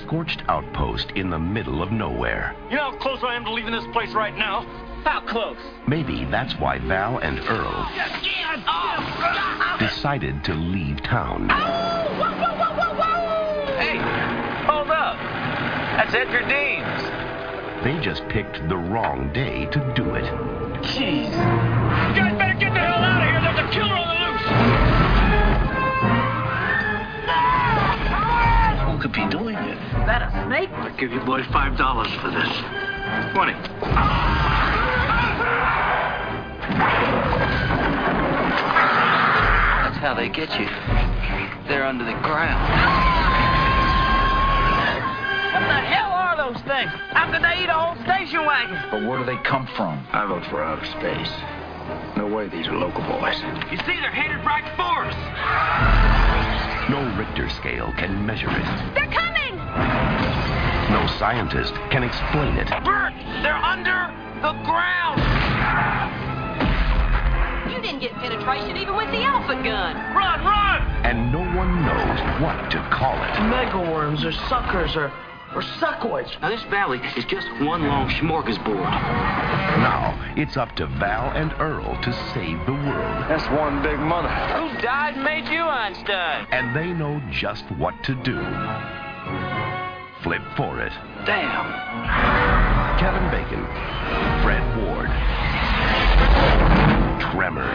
Station, a scorched outpost in the middle of nowhere. You know how close I am to leaving this place right now? How close? Maybe that's why Val and Earl decided to leave town. Hey, hold up. That's Edgar Deems. They just picked the wrong day to do it. Jeez. You guys better get the hell out of here. There's a killer on the loose. Who could be doing it? Is that a snake? I'll give you boys five dollars for this. Twenty. That's how they get you. They're under the ground. What the hell are those things? How could they eat a whole station wagon? But where do they come from? I vote for outer space. No way these are local boys. You see, they're headed right for us. No Richter scale can measure it. They're coming! No scientist can explain it. Burt, they're under the ground. You didn't get penetration even with the alpha gun. Run, run! And no one knows what to call it. Megaworms or suckers or, or suckoids. Now, this valley is just one long smorgasbord. Now, it's up to Val and Earl to save the world. That's one big mother. Who died and made you Einstein? And they know just what to do. Flip for it. Damn. Kevin Bacon, Fred Ward, Tremors.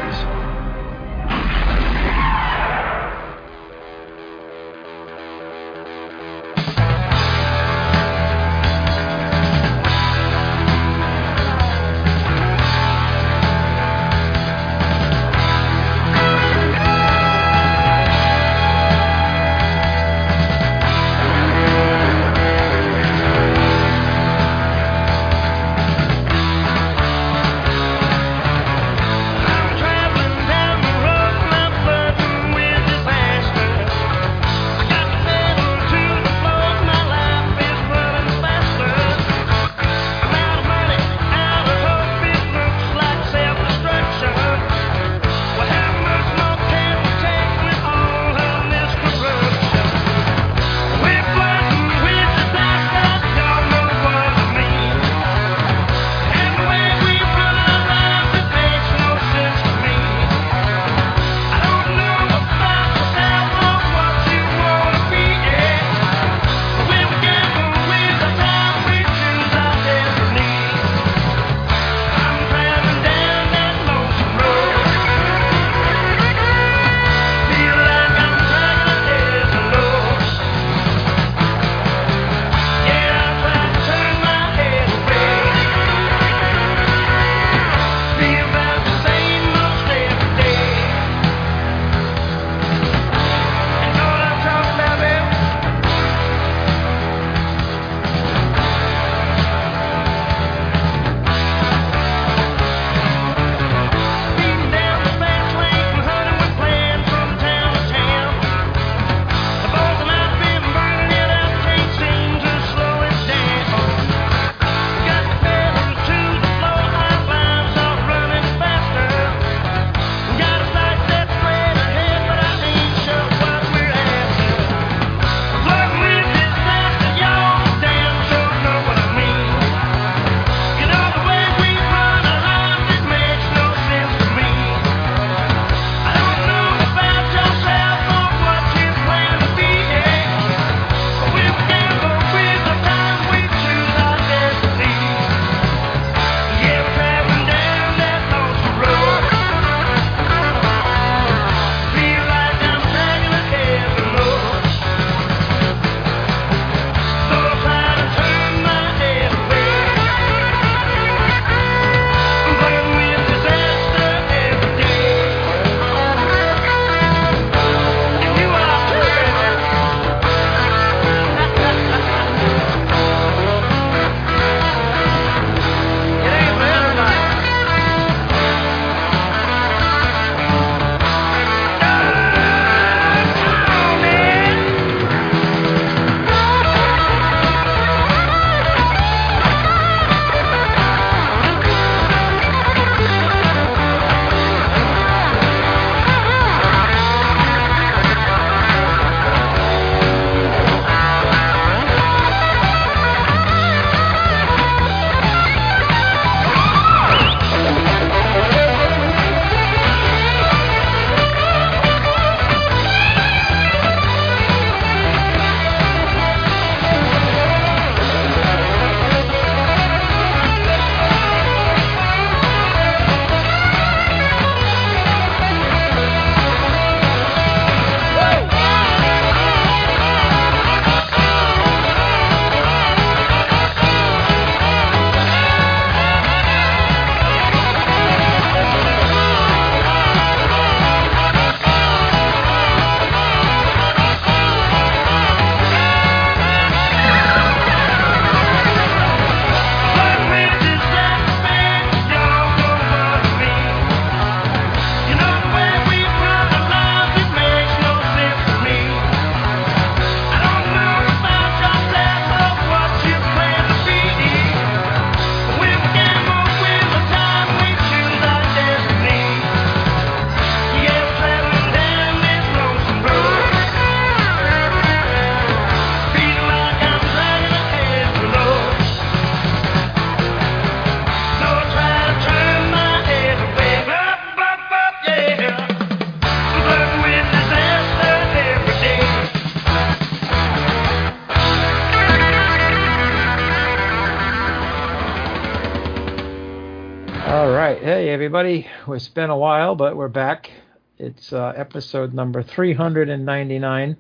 Everybody. It's been a while, but we're back. It's uh, episode number 399.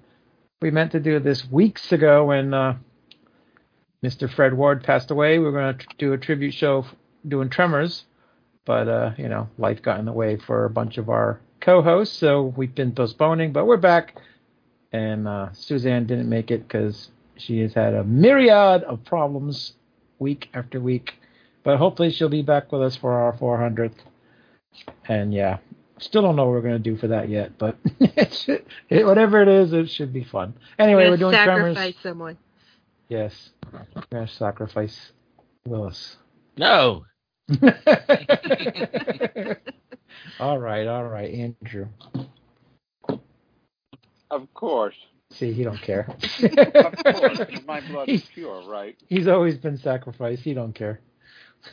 We meant to do this weeks ago when uh, Mr. Fred Ward passed away. We were going to do a tribute show doing Tremors, but, uh, you know, life got in the way for a bunch of our co hosts, so we've been postponing, but we're back. And uh, Suzanne didn't make it because she has had a myriad of problems week after week. But hopefully she'll be back with us for our 400th. And yeah, still don't know what we're going to do for that yet, but it should, it, whatever it is, it should be fun. Anyway, we're Gonna doing sacrifice Tremors. someone. Yes, we're going to sacrifice Willis. No. all right, all right, Andrew. Of course. See, he don't care. Of course. My blood is He's- pure, right? He's always been sacrificed. He don't care.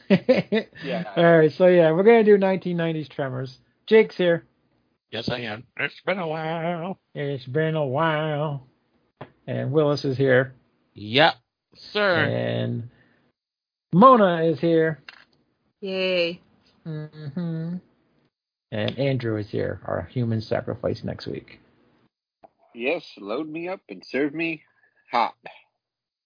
Yeah. All right, so yeah, we're gonna do 1990s Tremors. Jake's here. Yes, I am. It's been a while. It's been a while, and Willis is here, Yep, sir. and Mona is here, Yay. Mm-hmm. and Andrew is here. Our human sacrifice next week. Yes, load me up and serve me hot.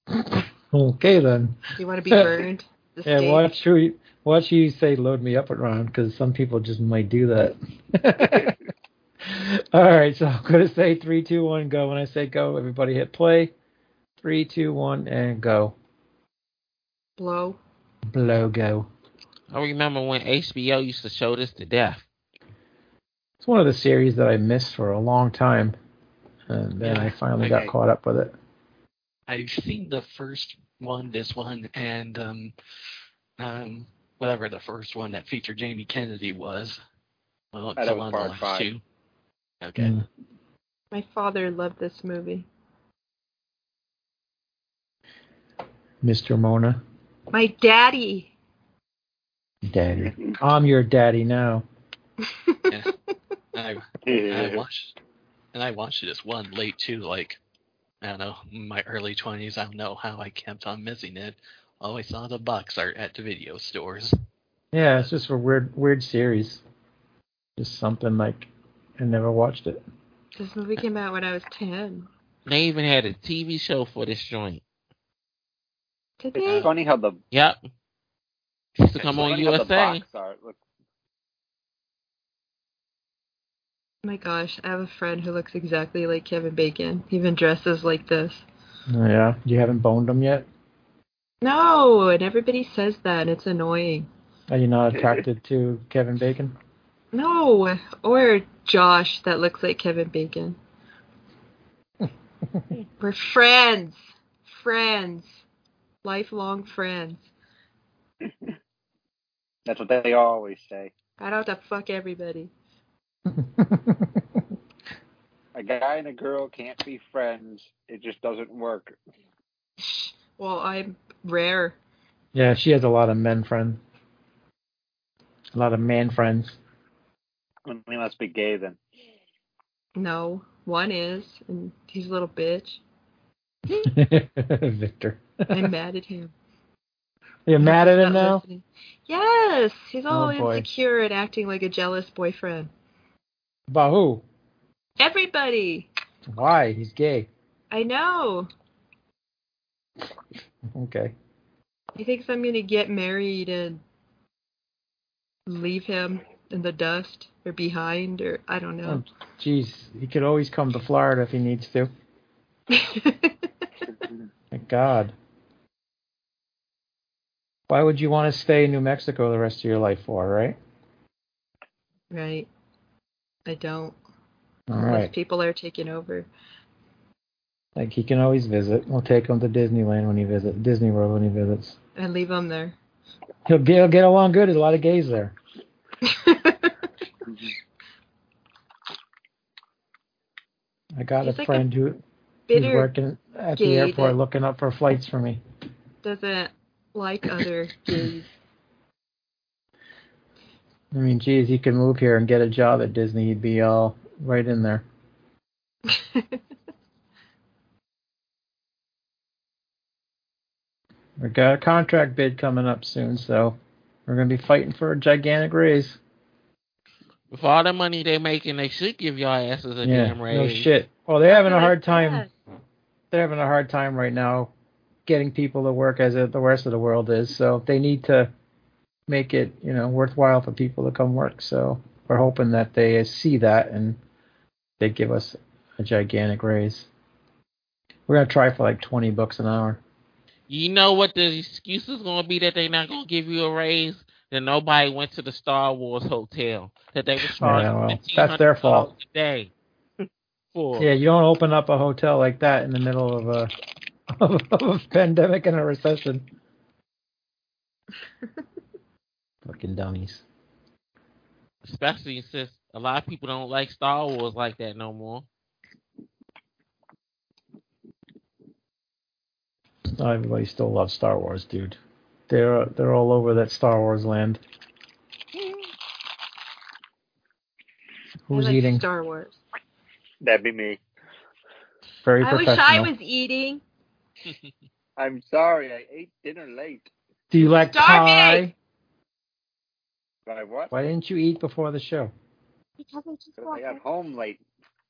Okay then. You want to be burned? The Yeah, steak? watch who watch you say load me up around because some people just might do that. All right, so I'm gonna say three, two, one, go. When I say go, everybody hit play. Three, two, one, and go. Blow. Blow go. I remember when HBO used to show this to death. It's one of the series that I missed for a long time, and then Yeah, I finally got okay. caught up with it. I've seen the first one, this one, and um, um, whatever the first one that featured Jamie Kennedy was. Well, That so was the part last five. two. Okay. Mm. My father loved this movie. Mr. Mona, My daddy. daddy. I'm your daddy now. Yeah. I, I watched, and I watched this one late too. Like, I don't know, my early twenties. I don't know how I kept on missing it. Always saw the box art at the video stores. Yeah, it's just a weird, weird series. Just something like I never watched it. This movie came out when I was 10. They even had a TV show for this joint. Did uh, It's they? funny how the Yep. Used to come on funny how the USA. box art looks Oh my gosh, I have a friend who looks exactly like Kevin Bacon. He even dresses like this. Oh, yeah, you haven't boned him yet. No, and everybody says that, and it's annoying. Are you not attracted to Kevin Bacon? No, or Josh that looks like Kevin Bacon. We're friends. Friends. Lifelong friends. that's what they always say. I don't have to fuck everybody. A guy and a girl can't be friends. It just doesn't work. Well, I'm rare. yeah, she has a lot of men friends. A lot of man friends. I mean, he must be gay then. No, one is, and he's a little bitch. Victor. I'm mad at him. You're mad at him now? listening. Yes, he's all Oh, boy. insecure and acting like a jealous boyfriend. About who? Everybody. Why? He's gay. I know. Okay. He thinks I'm gonna get married and leave him in the dust or behind or I don't know. Oh, Jeez, he could always come to Florida if he needs to. Thank God. Why would you want to stay in New Mexico the rest of your life for, right? right. I don't. All Unless people are taking over. Like he can always visit. We'll take him to Disneyland when he visits, Disney World when he visits. And leave him there. He'll get, he'll get along good. There's a lot of gays there. I got He's a like a friend who who's working at the airport looking up for flights for me. doesn't like other gays. I mean, geez, he could move here and get a job at Disney. He'd be all right in there. We got a contract bid coming up soon, so We're gonna be fighting for a gigantic raise. With all the money they're making, they should give y'all asses a yeah, damn raise. no shit. Well, they're having a hard time. They're having a hard time right now getting people to work as the rest of the world is. So they need to make it, you know, worthwhile for people to come work. So we're hoping that they see that and they give us a gigantic raise. We're gonna try for like twenty bucks an hour. You know what the excuse is gonna be that they're not gonna give you a raise? That nobody went to the Star Wars hotel. That they were charging Yeah, well, that's their fault. dollars a day. For Yeah, you don't open up a hotel like that in the middle of a of a pandemic and a recession. Fucking dummies. especially since a lot of people don't like Star Wars like that no more. Not everybody still loves Star Wars, dude. They're they're all over that Star Wars land. I Who's like eating? Star Wars. That'd be me. Very I wish. I was eating. I'm sorry, I ate dinner late. Do you like Starving! pie? By what? Why didn't you eat before the show? Because I just Because I got home late.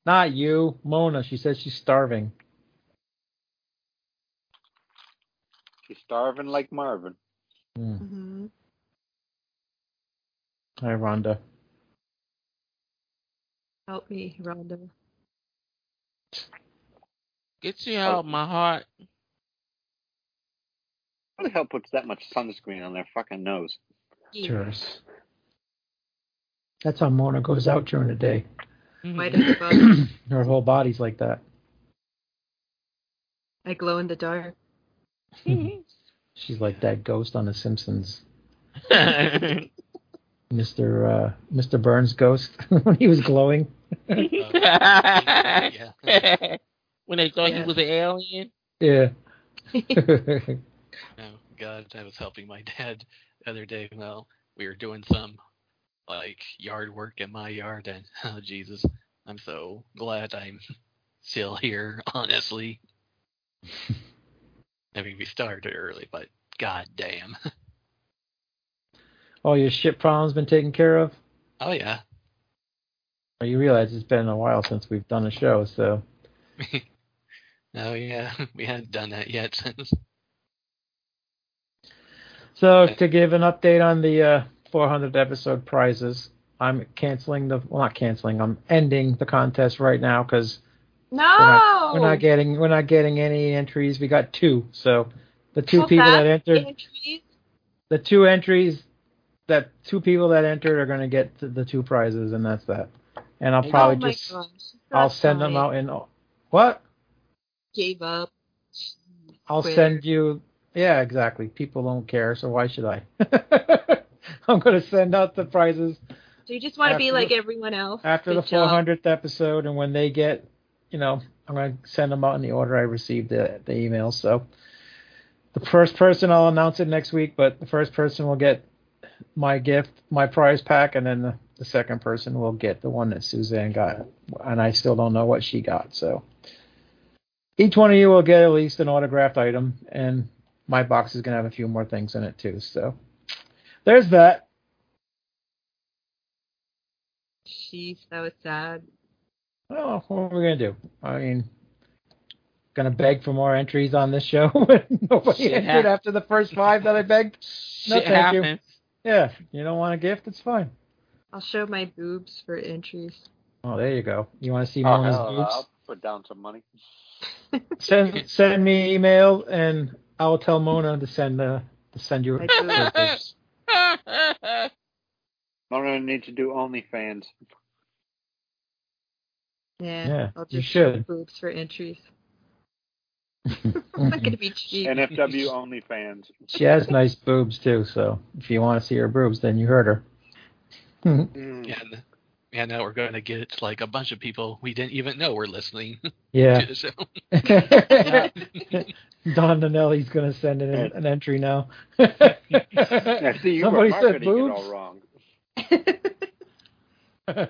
Not you, Mona. She says she's starving. She's starving like Marvin. Hmm. hmm Hi, Rhonda. Help me, Rhonda. Get you out my heart. Who the hell puts that much sunscreen on their fucking nose? Cheers. That's how Mona goes out during the day. White as. Her whole body's like that. I glow in the dark. She's like that ghost on The Simpsons. Mr. Uh, Mr. Burns ghost when he was glowing. yeah. when they thought Yeah. he was an alien. Yeah. Oh God, I was helping my dad the other day. Well, we were doing some like yard work in my yard, and oh Jesus, I'm so glad I'm still here. Honestly, I mean we started early, but god damn. All your shit problems been taken care of. Oh yeah. Well, you realize it's been a while since we've done a show, so oh yeah, we hadn't done that yet since. so to give an update on the uh, 400 episode prizes, I'm canceling the well, not canceling. I'm ending the contest right now because No. we're, not, we're not getting we're not getting any entries. We got two, so the two people that? entered Entries? the two entries that two people that entered are going to get the two prizes, and that's that. And I'll oh probably oh just. I'll send them out in what Gave up. I'll send you. Yeah, exactly. People don't care, so why should I? I'm going to send out the prizes So you just want to be like the- everyone else. after Good the job. 400th episode, and when they get, you know, I'm going to send them out in the order I received the, the emails. So the first person, I'll announce it next week, but the first person will get my gift, my prize pack, and then the, the second person will get the one that Suzanne got. And I still don't know what she got. So each one of you will get at least an autographed item, and my box is going to have a few more things in it too. So there's that. Jeez, that was sad. Oh, what are we gonna do? I mean, gonna beg for more entries on this show nobody Shit entered hap- after the first five that I begged. No, Shit thank you. Yeah, you don't want a gift? It's fine. I'll show my boobs for entries. Oh, there you go. You want to see Oh, Mona's hell, boobs? I'll put down some money. Send send me email and I'll tell Mona to send uh, to send you. My boobs. her Mona needs to do OnlyFans. Yeah, Yeah, I'll just show should. boobs for entries. boobs. I'm not gonna be cheap. NFW OnlyFans. she has nice boobs too, so if you want to see her boobs, then you heard her. Mm. Yeah, and, and now we're going to get like a bunch of people we didn't even know were listening yeah. to the show. Don Donnelly's gonna send in an, an entry now. Yeah, see, you Somebody were said marketing it boobs. all wrong.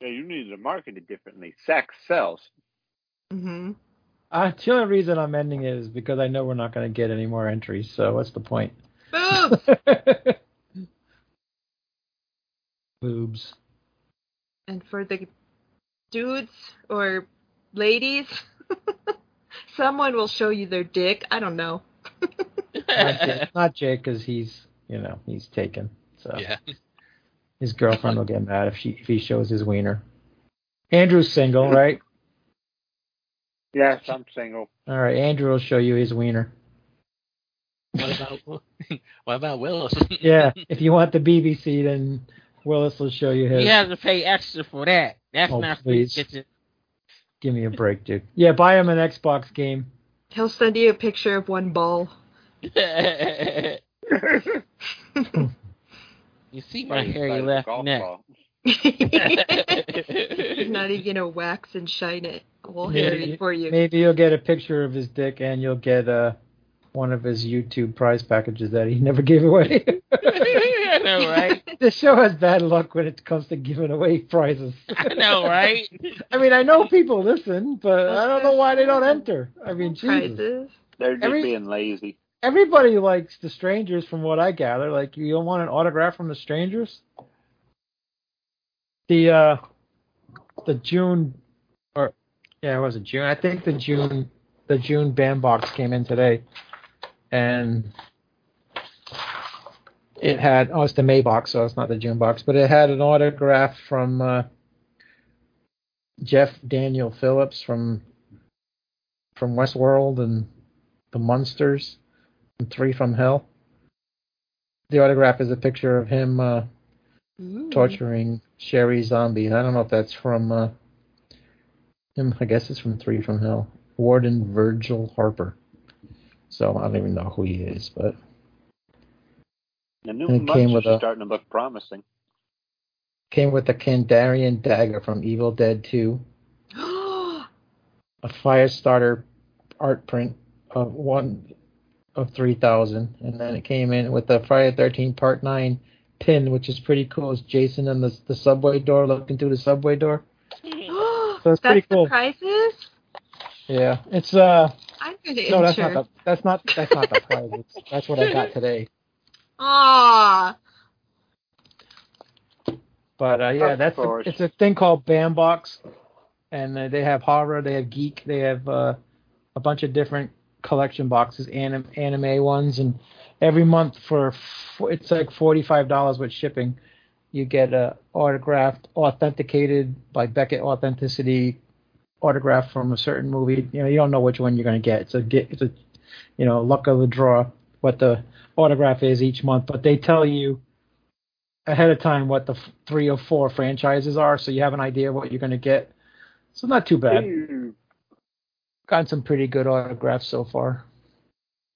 Yeah, you need to market it differently. Sex sells. hmm Uh, the only reason I'm ending it is because I know we're not going to get any more entries. So what's the point? Boobs. Boobs. and for the dudes or ladies, someone will show you their dick. I don't know. Not Jake, because he's you know he's taken. So Yeah. his girlfriend will get mad if she if he shows his wiener. Andrew's single, right? Yes, I'm single. All right, Andrew will show you his wiener. What about what about Willis? Yeah, if you want the BBC, then Willis will show you his. You have to pay extra for that. That's Oh, not free please. kitchen. Give me a break, dude. Yeah, buy him an Xbox game. He'll send you a picture of one ball. you see my hairy Like a left neck. He's not even gonna wax and shine it all hairy for you. maybe you'll get a picture of his dick, and you'll get uh, one of his YouTube prize packages that he never gave away. I know, right? the show has bad luck when it comes to giving away prizes. I know, right? I mean, I know people listen, but I don't know why they don't enter. I mean, Jesus. Prizes. They're just Every- being lazy. Everybody likes the strangers, from what I gather. Like, you don't want an autograph from the strangers. The uh, the June, or yeah, it was it June? I think the June, the June Bambox came in today, and it had oh, it's the May box, so it's not the June box, but it had an autograph from uh, Jeff Daniel Phillips from from Westworld and the Munsters and Three from Hell. The autograph is a picture of him uh, torturing Sheri Zombie. I don't know if that's from uh, him. I guess it's from Three from Hell. Warden Virgil Harper. So I don't even know who he is, but The new And it came with are a- starting to look promising. came with the Kandarian dagger from Evil Dead 2, a Firestarter art print of one of 3000 and then it came in with the Friday 13 part 9 pin which is pretty cool. It's Jason in the the subway door looking through the subway door. So That's pretty cool. the prizes? yeah. It's uh I'm gonna no that's not the, that's not that's not the prize it's, that's what I got today Aw. but uh yeah Of that's the, course. it's a thing called Bambox and uh, they have horror they have geek they have uh a bunch of different collection boxes, anim, anime ones, and every month for f- it's like forty five dollars with shipping. You get a autographed, authenticated by Beckett Authenticity autograph from a certain movie. You know, you don't know which one you're gonna get. It's a get, it's a you know luck of the draw what the autograph is each month, but they tell you ahead of time what the f- three or four franchises are, so you have an idea of what you're gonna get. So not too bad Ew. gotten some pretty good autographs so far.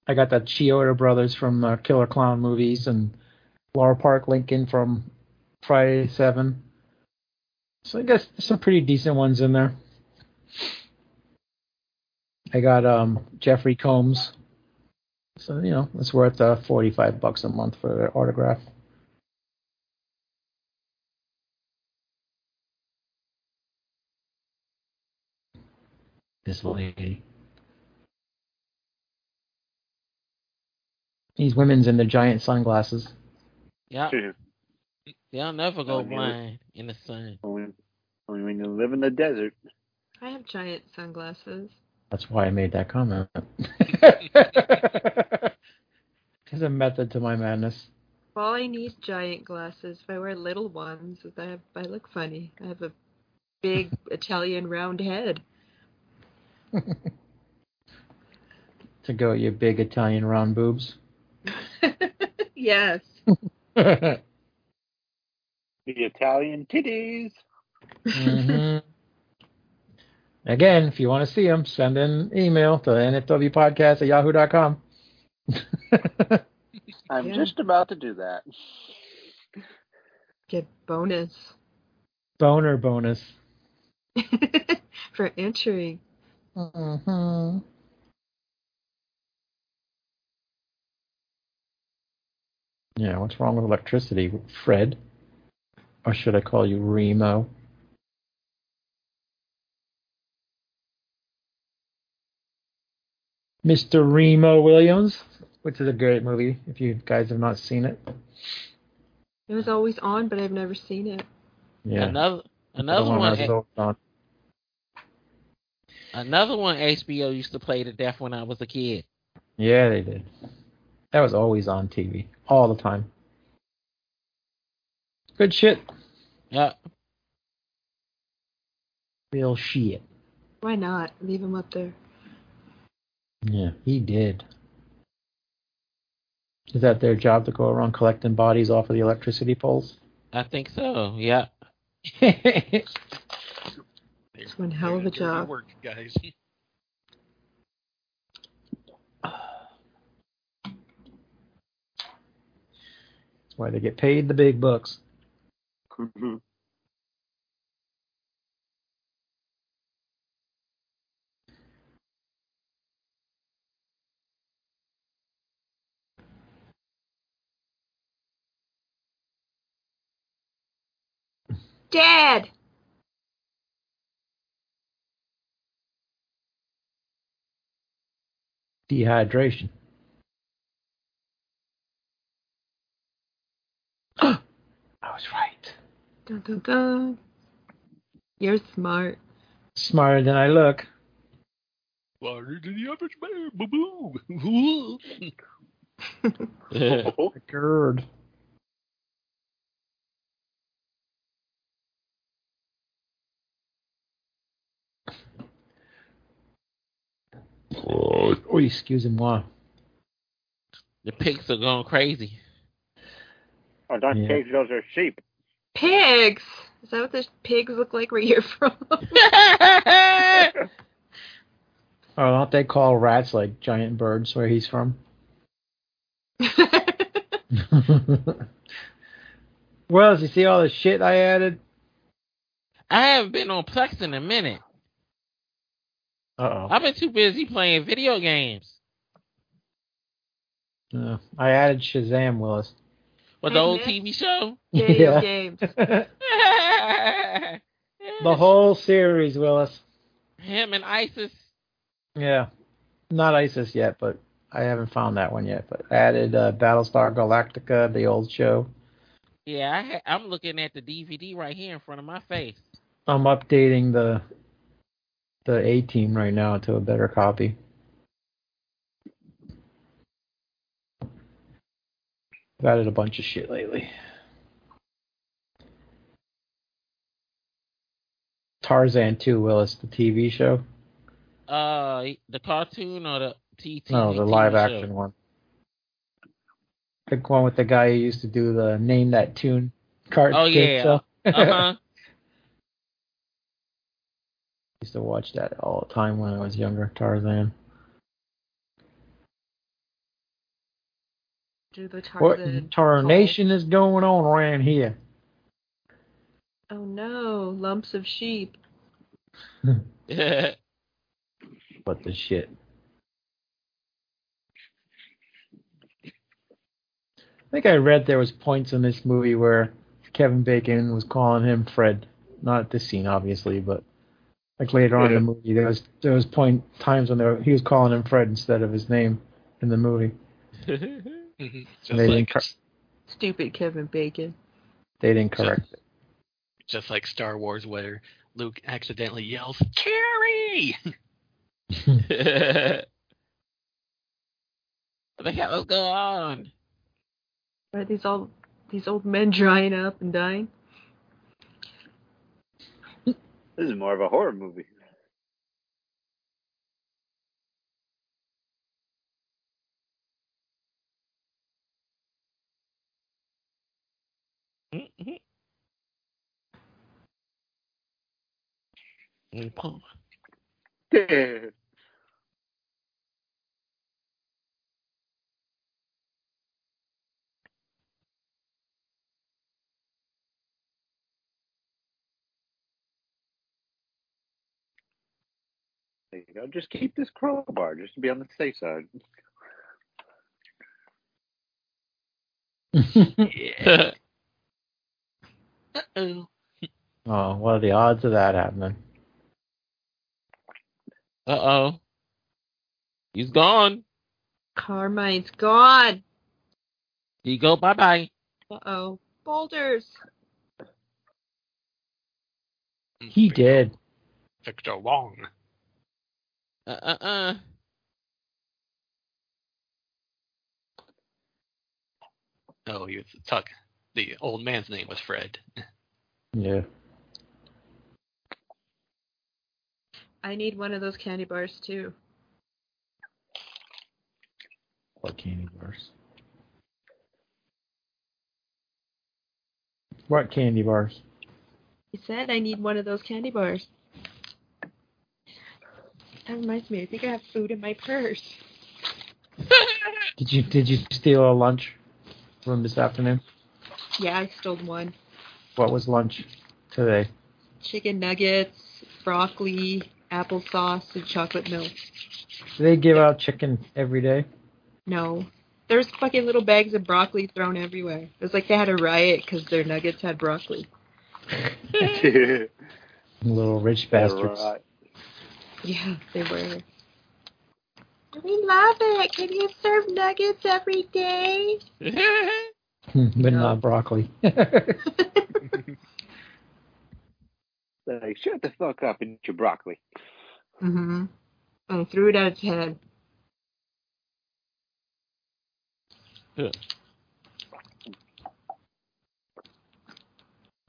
I got the Chiodo brothers from uh, Killer Clown movies and Lar Park Lincoln from Friday Seven. So I guess some pretty decent ones in there. I got um Jeffrey Combs. So you know it's worth uh, 45 bucks a month for their autograph. This lady. These women's in their giant sunglasses. Yeah, Ew. they'll never go blind in the sun. Only, only when you live in the desert. I have giant sunglasses. That's why I made that comment. There's a method to my madness. Well, I need giant glasses. If I wear little ones, I have I look funny. I have a big Italian round head. to go with your big Italian round boobs. yes. The Italian titties. hmm Again, if you want to see them, send an email to nfwpodcast at yahoo.com. I'm Yeah. just about to do that. Get bonus Boner bonus. for entering. Mm-hmm. Yeah, what's wrong with electricity, Fred? Or should I call you Remo? Mr. Remo Williams? which is a great movie if you guys have not seen it. It was always on, but I've never seen it. Yeah. Another The another one. that's on. Another one HBO used to play to death when I was a kid. Yeah, they did. That was always on TV all the time. Good shit. Yeah. Real shit. Why not? Leave him up there. Yeah, he did. Is that their job to go around collecting bodies off of the electricity poles? I think so. Yeah. It's one hell of a job. Work, guys. That's why they get paid the big bucks. Mm-hmm. Dad! Dehydration. I was right. Dun, dun, dun. You're smart. Smarter than I look. Smarter than the average man. Boo boo. Gird. Oh, excusez-moi. The pigs are going crazy. Oh, don't Yeah. pigs, those are sheep. Pigs! Is that what the pigs look like where you're from? Oh, don't they call rats like giant birds where he's from? well, as you see all the shit I added? I haven't been on Plex in a minute. Uh oh. I've been too busy playing video games. Uh, I added Shazam, Willis. What the old TV show? Video Yeah. games. the whole series, Willis. Him and ISIS. Yeah. Not ISIS yet, but I haven't found that one yet. But I added uh, Battlestar Galactica, the old show. Yeah, I ha- I'm looking at the DVD right here in front of my face. I'm updating the the A team right now to a better copy. I've added a bunch of shit lately. Tarzan 2, Willis, the TV show. Uh, the cartoon or the T- TV? No, the live action one. The one with the guy who used to do the name that tune card. Oh, yeah. Uh huh. used to watch that all the time when I was younger. Tarzan. Do the What Tarzan. tarnation is going on around here? Oh no, lumps of sheep. What the shit? I think I read there was points in this movie where Kevin Bacon was calling him Fred. Not at this scene, obviously, but like later on in the movie, there was there was point times when there, he was calling him Fred instead of his name in the movie. Mm-hmm. Just They didn't like cor- Stupid Kevin Bacon. They didn't correct it. just like Star Wars, where Luke accidentally yells "Carrie." it. what the hell is going on? Are these all these old men drying up and dying? This is more of a horror movie. Mhm. There you go. Just keep this crowbar just to be on the safe side. Yeah. Uh-oh. oh, what are the odds of that happening? Uh oh. He's gone. Carmine's gone. You go bye bye. Uh oh. Boulders. He did. Victor Wong. Uh uh uh. Oh, he was talk. The old man's name was Fred. Yeah. I need one of those candy bars too. What candy bars? What candy bars? He said I need one of those candy bars. That reminds me, I think I have food in my purse. Did you did you steal a lunch from this afternoon? Yeah, I stole one. What was lunch today? Chicken nuggets, broccoli, applesauce, and chocolate milk. Do they give out chicken every day? No. There's fucking little bags of broccoli thrown everywhere. It was like they had a riot because their nuggets had broccoli. Little rich bastards. Right. Yeah, they were. We love it. Can you serve nuggets every day? but not broccoli. Like, shut the fuck up and eat your broccoli. mm-hmm. I threw it at its head.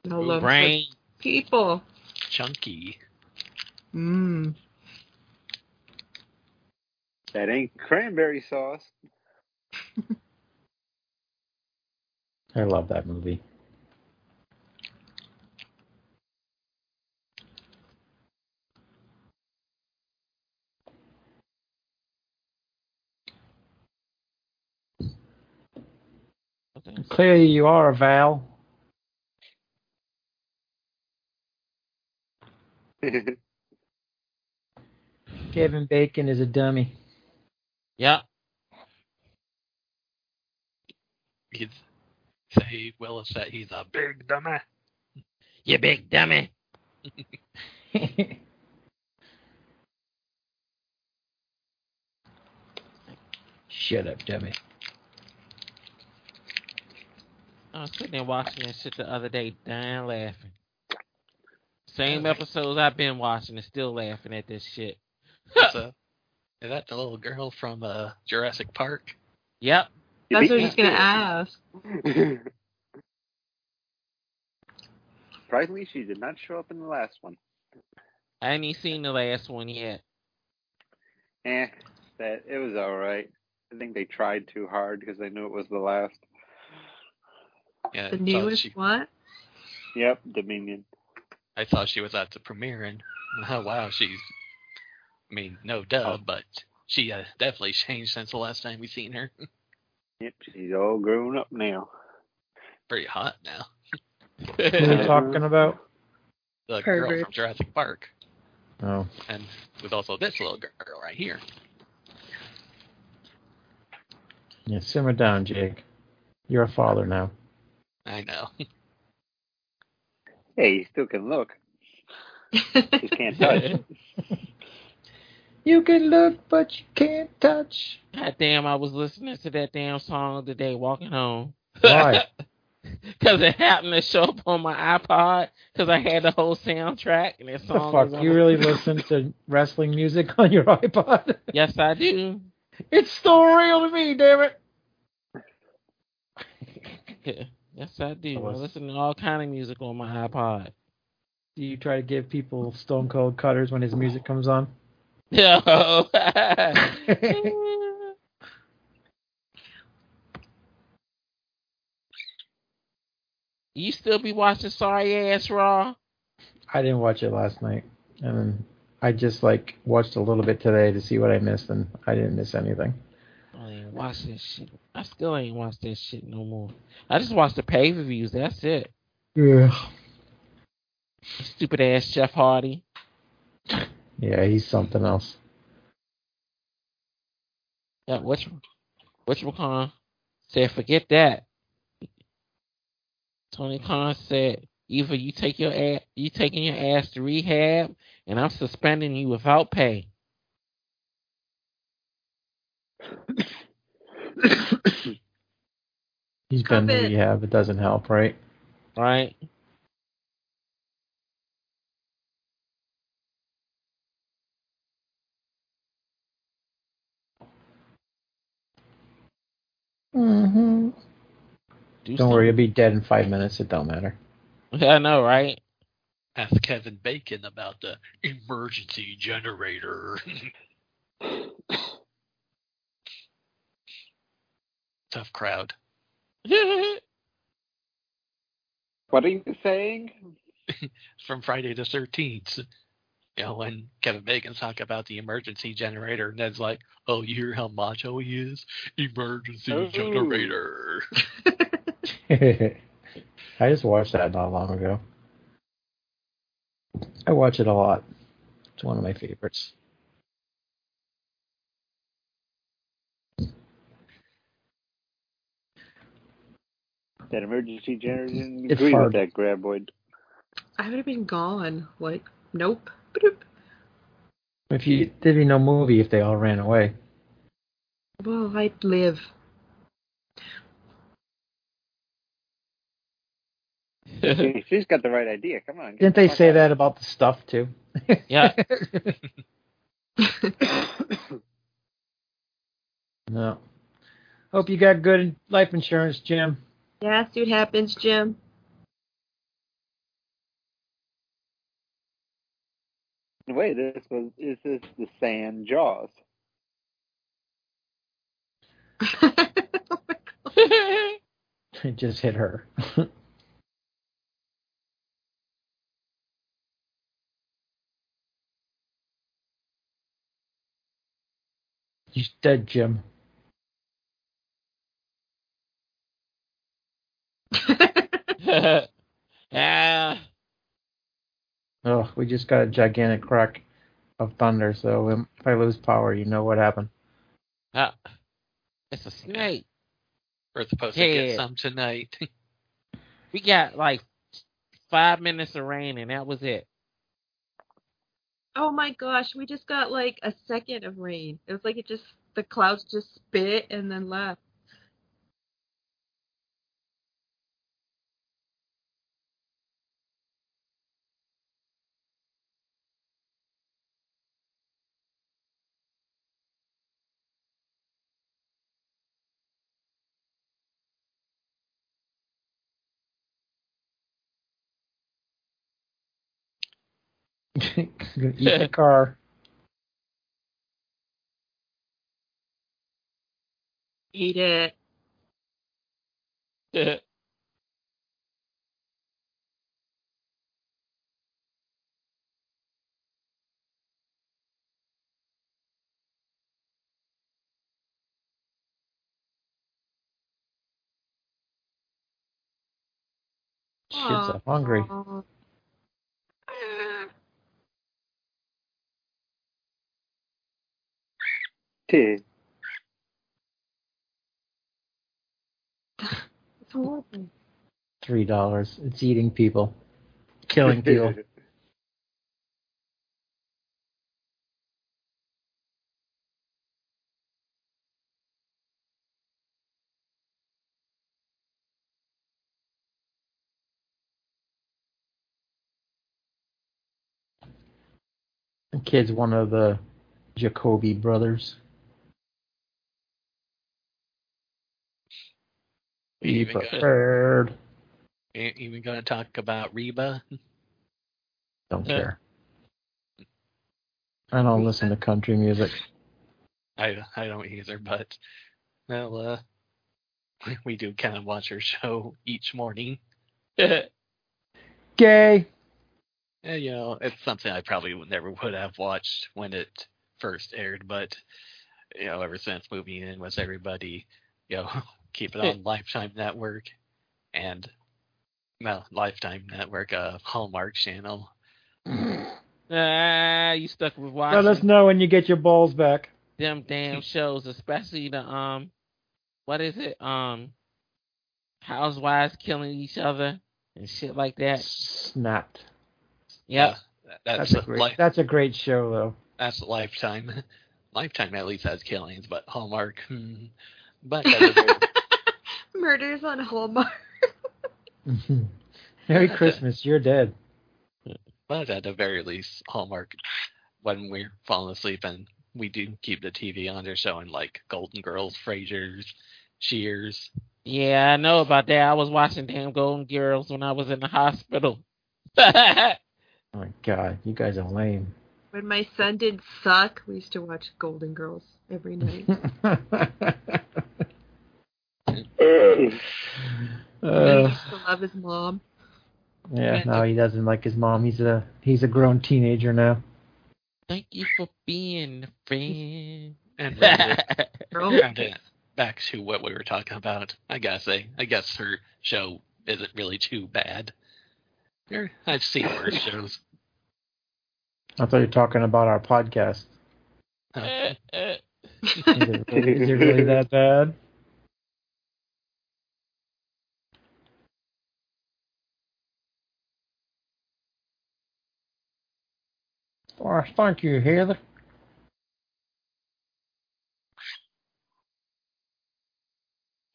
No love for Brain. people. Chunky. Mmm. That ain't cranberry sauce. I love that movie. Clearly, you are a Val. Kevin Bacon is a dummy. Yep. He's say Willis that he's a big dummy. You big dummy. Shut up, dummy. I was sitting there watching that shit the other day, dying laughing. Same episodes I've been watching and still laughing at this shit. So, is that the little girl from uh, Jurassic Park? Yep. That's what I was just gonna ask. Surprisingly, she did not show up in the last one. I ain't even seen the last one yet. Eh, that it was all right. I think they tried too hard because they knew it was the last. Yeah, The newest she, what? Yep, Dominion. I thought she was at the premiere, and oh wow, she's. I mean, no duh, but she uh, definitely changed since the last time we seen her. Yep, she's all grown up now. Pretty hot now. Who are we talking about? The girl Pervert. from Jurassic Park, Oh, and with also this little girl right here. yeah. Simmer down, Jake. You're a father now. I know. Hey, you still can look. Just can't touch. You can look, but you can't touch. God damn, I was listening to that damn song today walking home. Why? Because it happened to show up on my iPod because I had the whole soundtrack and that the song was fuck? You really listen to wrestling music on your iPod? Yes, I do. It's still real to me, damn it. Yeah, yes, I do. I listen to all kind of music on my iPod. Do you try to give people Stone Cold Cutters when his music comes on? No. you still be watching Sorry Ass Raw? I didn't watch it last night, and then I just like watched a little bit today to see what I missed, and I didn't miss anything. I ain't watch that shit. I still ain't watch that shit no more. I just watched the pay per views. That's it. Yeah. Stupid ass Jeff Hardy. Yeah, he's something else. Yeah, which which Khan said, forget that. Tony Khan said, either you take your ass, you taking your ass to rehab, and I'm suspending you without pay. He's been to rehab. It doesn't help, right? Right. Mm-hmm. Do Don't worry, you'll be dead in five minutes. It don't matter. something. I know, right? Ask Kevin Bacon about the emergency generator. Tough crowd. What are you saying? From Friday the 13th. You know, when Kevin Bacon's talking about the emergency generator, Ned's like, oh, you hear how macho he is? Emergency Oh. generator. I just watched that not long ago. I watch it a lot. It's one of my favorites. That emergency generator didn't It's agree hard. with that graboid. I would have been gone. Like, nope. Bloop. If you there'd be no movie if they all ran away. Well, I'd live. She- She's got the right idea. Come on. Didn't they say out. that about the stuff too? Yeah. no. Hope you got good life insurance, Jim. yeah, see what happens, Jim. Wait, this was is this the sand jaws? It just hit her. He's dead, Jim. yeah. Oh, we just got a gigantic crack of thunder, so um, if I lose power, you know what happened. Ah, it's a snake. We're supposed to get some tonight. We got like five minutes of rain, and that was it. oh my gosh, we just got like a second of rain. It was like it just the clouds just spit and then left. Eat the car. Eat it. Shit's are hungry. Aw. T. It's horrible. Three dollars. It's eating people, killing people. The kid's one of the Jacoby brothers. Be even gonna, ain't even gonna talk about Reba. Don't care. I don't listen to country music. I I don't either, but well, uh, we do kind of watch her show each morning. Gay. And, you know, it's something I probably never would have watched when it first aired, but you know, ever since moving in with everybody, you know, keep it on Lifetime Network and well, Lifetime Network, uh, Hallmark Channel. ah, you stuck with watching. Let us know when you get your balls back. them damn shows, especially the um, what is it? Um, housewives killing each other and shit like that. Snapped. Yep. Uh, that's That's a great. li- That's a great show, though. that's Lifetime. Lifetime at least has killings, but Hallmark, hmm. but that's a very, Murders on Hallmark. Mm-hmm. Merry Christmas, you're dead. But at the very least, Hallmark, when we're falling asleep and we do keep the TV on, they're showing like Golden Girls, Frasier's, Cheers. Yeah, I know about that. I was watching damn Golden Girls when I was in the hospital. Oh my god, you guys are lame. When my son did suck, we used to watch Golden Girls every night. he Uh, used to love his mom. yeah, no, he doesn't like his mom. He's a he's a grown teenager now. Thank you for being a friend. And kind of back to what we were talking about. I gotta say, I guess her show isn't really too bad. There- I've seen worse shows. I thought you were talking about our podcast. Uh, Is it is it really that bad? Oh, thank you, Heather.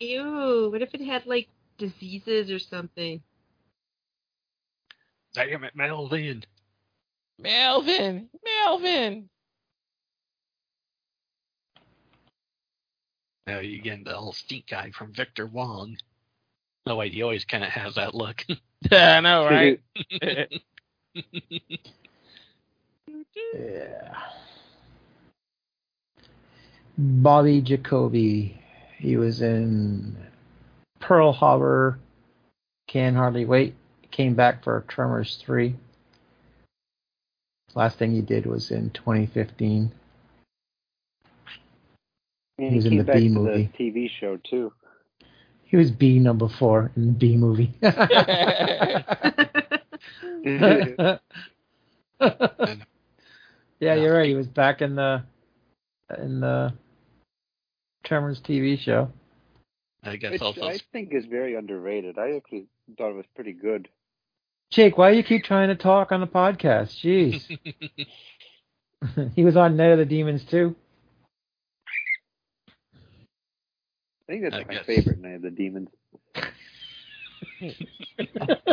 Ew, what if it had like diseases or something? Damn it, Melvin. Melvin, Melvin. Now you get the old stink guy from Victor Wong. No wait, he always kind of has that look. yeah, I know, right? Yeah. Bobby Jacoby. He was in Pearl Harbor. Can hardly wait. Came back for Tremors 3. Last thing he did was in 2015. And He was in the back B to movie. The TV show too. He was B number four in the B movie. yeah, you're right. He was back in the in the Tremors TV show. I guess Which also I think is very underrated. I actually thought it was pretty good. Jake, why do you keep trying to talk on the podcast? Jeez. he was on Night of the Demons too. I think that's I my guess. favorite Night of the Demons.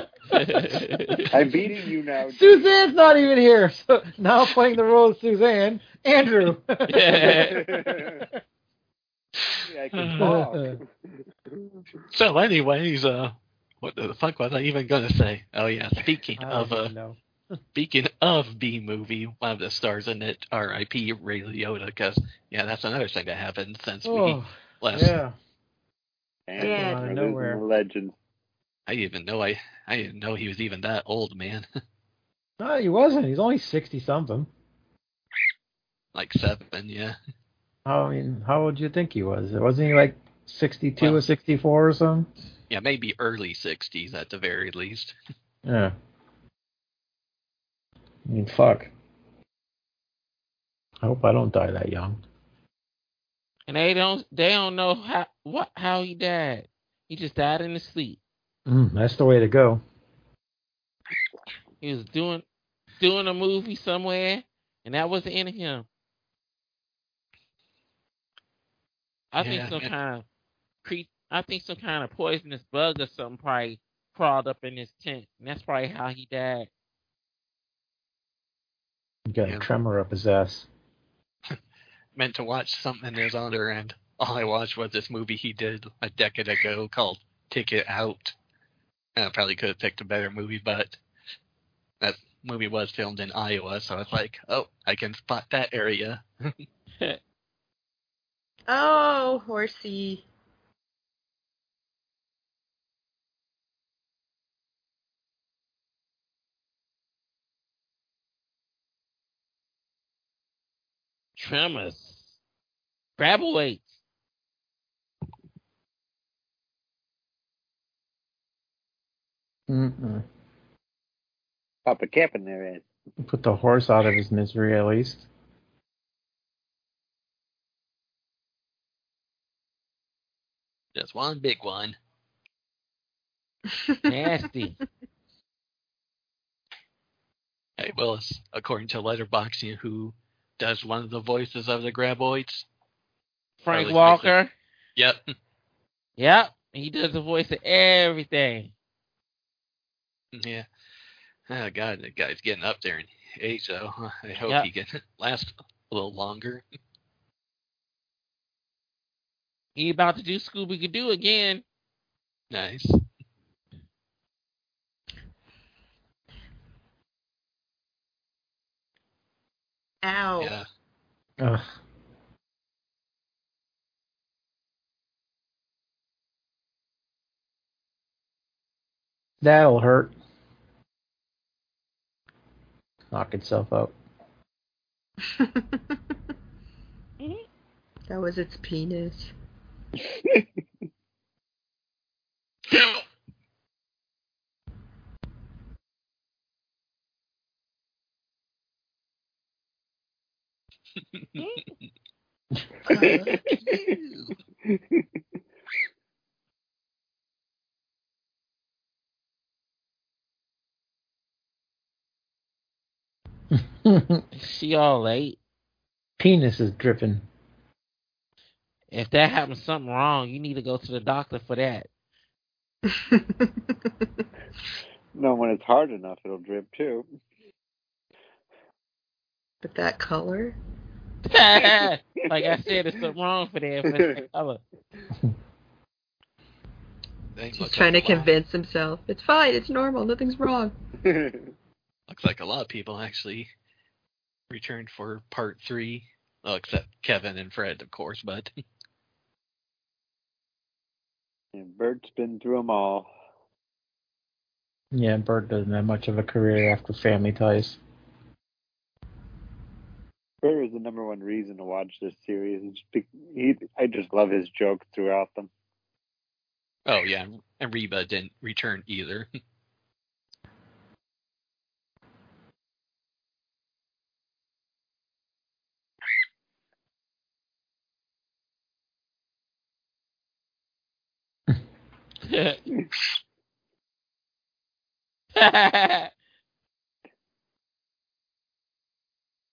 I'm beating you now. Suzanne's not even here, so now playing the role of Suzanne, Andrew. yeah, I can talk. So, anyways, uh, what the fuck was I even gonna say? Oh yeah, speaking I of don't uh, speaking of B movie, one of the stars in it, R.I.P. Ray Liotta, because yeah, that's another thing that happened since Oh, we last. yeah. And Yeah. brothers and nowhere. Legends. I didn't even know I I didn't know he was even that old, man. No, he wasn't. He's only sixty something. like seven, yeah. I mean, how old do you think he was? Wasn't he like sixty-two Well- or sixty-four or something? Yeah, maybe early sixties at the very least. Yeah. I mean, fuck. I hope I don't die that young. and they don't they don't know how what how he died. He just died in his sleep. Mm, that's the way to go. He was doing doing a movie somewhere, and that was the end of him. I think some and- kind of cre- I think some kind of poisonous bug or something probably crawled up in his tent, and that's probably how he died. You got Yeah. a tremor up his ass. Meant to watch something in his other end. All I watched was this movie he did a decade ago called Ticket Out. I probably could have picked a better movie, but that movie was filmed in Iowa, so it's like, oh, I can spot that area. Oh, horsey. Tremors. Graboids. Mm-mm. Pop a cap in their ass. Put the horse out of his misery at least. Just one big one. Nasty. Hey, Willis, according to Letterboxd, who does one of the voices of the Graboids? Frank Welker. Yep. Yep. He does the voice of everything. Yeah. Oh God, the guy's getting up there in age, so I hope Yep. he can last a little longer. He about to do Scooby Doo again. Nice. Ow. Yeah. Ugh. That'll hurt. Knock itself out. that was its penis. she all late. Penis is dripping. If that happens something wrong, you need to go to the doctor for that. No, when it's hard enough, it'll drip too. But that color? like I said, it's something wrong for that. But it's the color. He's trying to like a lot- convince himself. It's fine, it's normal, nothing's wrong. Looks like a lot of people actually returned for part three. Well, except Kevin and Fred, of course, but and Bert's been through them all. Yeah, Bert doesn't have much of a career after Family Ties. Bert is the number one reason to watch this series. It's he, I just love his jokes throughout them. oh yeah, and- and Reba didn't return either.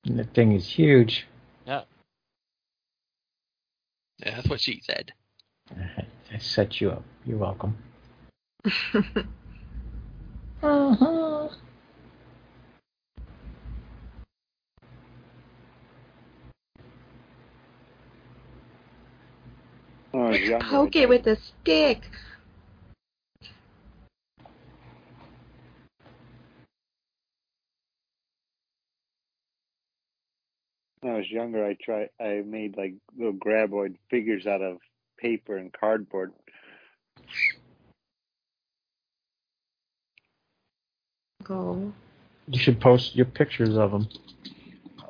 And the thing is huge. yep. Yeah, that's what she said. I set you up. You're welcome. Uh-huh. When I Poke it with a stick. When I was younger, I tried. I made like little graboid figures out of paper and cardboard. Oh. You should post your pictures of them.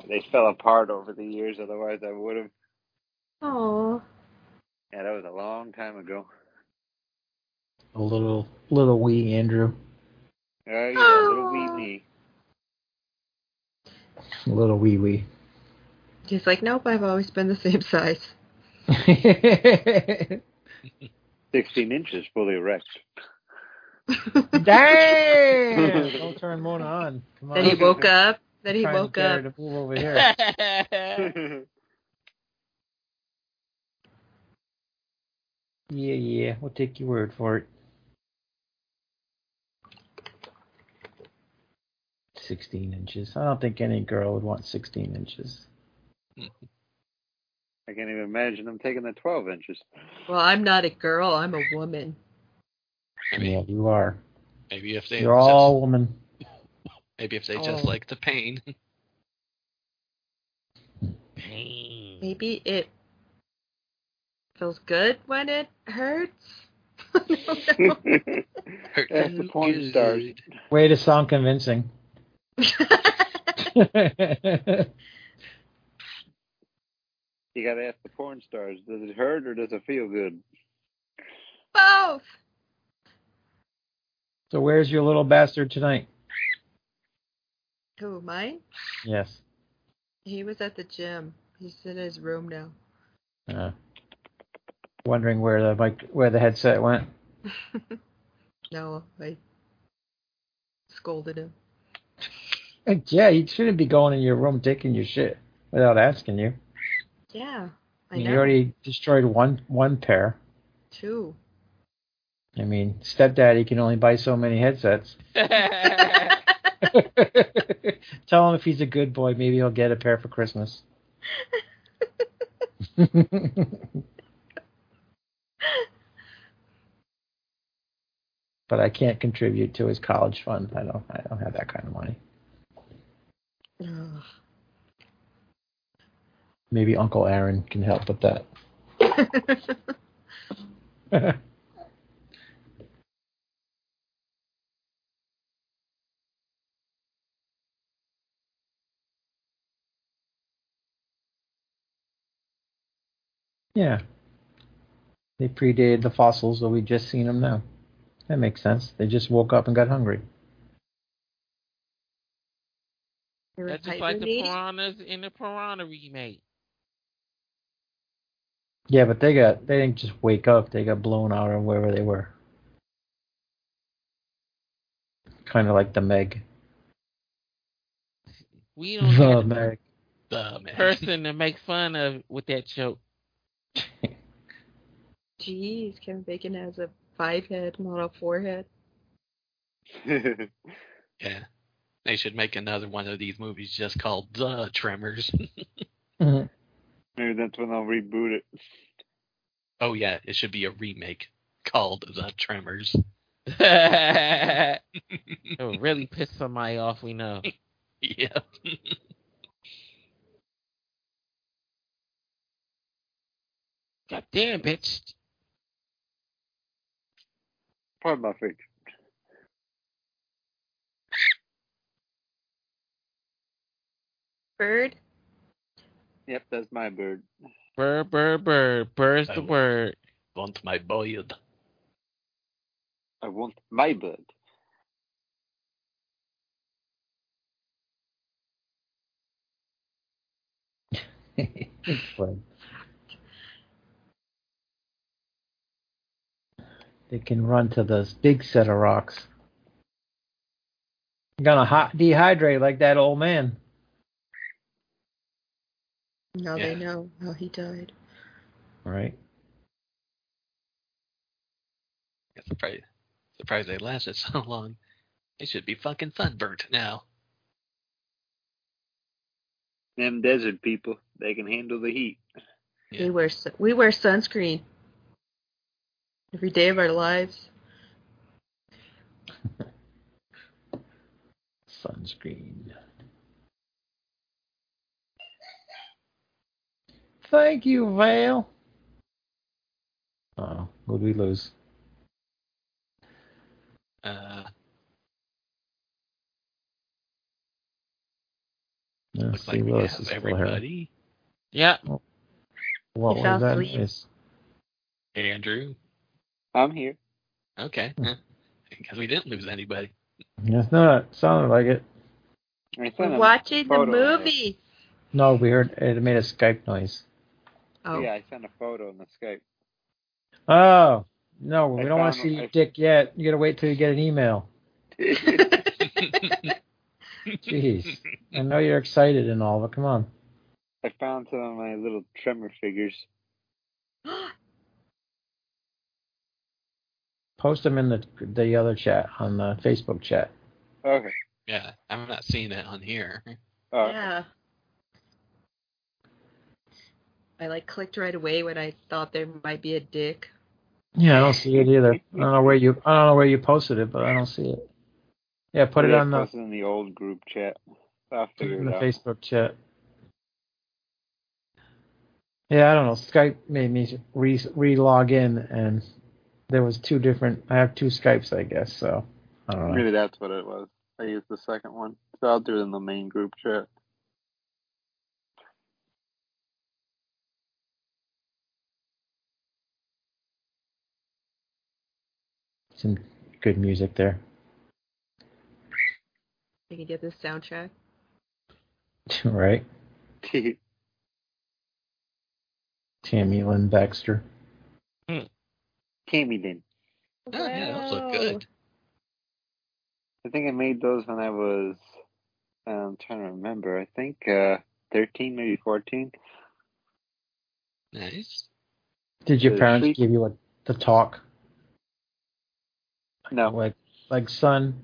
They fell apart over the years. Otherwise, I would have. Oh. Yeah, that was a long time ago. A little little wee Andrew. Oh yeah, little wee me. A little wee wee. He's like, nope, I've always been the same size. Sixteen inches, fully erect. Damn! Don't turn Mona on. Come on. Then he woke up. Then he woke up. to move over here. yeah, yeah. We'll take your word for it. Sixteen inches. I don't think any girl would want sixteen inches. I can't even imagine them taking the twelve inches. Well, I'm not a girl. I'm a woman. Maybe, Yeah, you are. maybe if they You're just, all woman. maybe if they Oh. just like the pain. Pain. Maybe it feels good when it hurts. I don't know. Hurt That's the too porn stars. Way to sound convincing. You gotta ask the porn stars, does it hurt or does it feel good? Both. so where's your little bastard tonight? Who, mine? Yes. He was at the gym. He's in his room now. Uh, wondering where the mic, where the headset went. no, I scolded him. Yeah, you shouldn't be going in your room taking your shit without asking you. Yeah, I you know. already destroyed one one pair. Two. I mean, stepdaddy can only buy so many headsets. Tell him if he's a good boy, maybe he'll get a pair for Christmas. but I can't contribute to his college fund. I don't. I don't have that kind of money. Ugh. Maybe Uncle Aaron can help with that. yeah. They predated the fossils, so we just seen them now. That makes sense. They just woke up and got hungry. That's just like the piranhas in the piranha remake. Yeah, but they got they didn't just wake up. They got blown out of wherever they were. Kind of like the Meg. We don't The have Meg. The man. person to make fun of with that joke. Jeez, Kevin Bacon has a five head, not a four head. Yeah. They should make another one of these movies just called The Tremors. Mhm. Maybe that's when they'll reboot it. oh yeah, it should be a remake called The Tremors. it would really piss somebody off, we know. yeah. God damn, bitch. Pardon my French. Bird? Yep, that's my bird. Bird, bird, bird. Bird's the Oh. word. Want my bird. I want my bird. It's fun. They can run to those big set of rocks. You're gonna hot dehydrate like that old man. Now Yeah. they know how he died. Right. Surprised, surprised they lasted so long. They should be fucking sunburnt now. Them desert people, they can handle the heat. Yeah. We wear we wear sunscreen every day of our lives. Sunscreen. Thank you, Vale. Oh, what did we lose? Uh, No, looks like we Willis have is still here. everybody. Yeah. What was fell that? asleep. noise? Andrew. I'm here. Okay. Hmm. Because we didn't lose anybody. It's not. Sounded like it. We're watching the the- movie. No, we heard it made a Skype noise. Oh, Yeah, I sent a photo in the Skype. Oh no, we I don't want to see your I- dick yet. You gotta wait till you get an email. Jeez, I know you're excited and all, but come on. I found some of my little tremor figures. Post them in the the other chat on the Facebook chat. Okay. yeah, I'm not seeing it on here. Uh, yeah. I like clicked right away when I thought there might be a dick. Yeah, I don't see it either. I don't know where you I don't know where you posted it, but I don't see it. Yeah, put it on the posted in the old group chat. I'll figure in it the out. Facebook chat. Yeah, I don't know. Skype made me re re log in, and there was two different. I have two Skypes, I guess. So I don't know. Maybe that's what it was. I used the second one. So I'll do it in the main group chat. Some good music there. I can get this soundtrack. right? Tammy Lynn Baxter. Tammy did. Oh, yeah, those look good. I think I made those when I was. I'm trying to remember. I think uh, 13, maybe 14. Nice. Did your The parents treat- give you a, the talk? No, Like, like, son,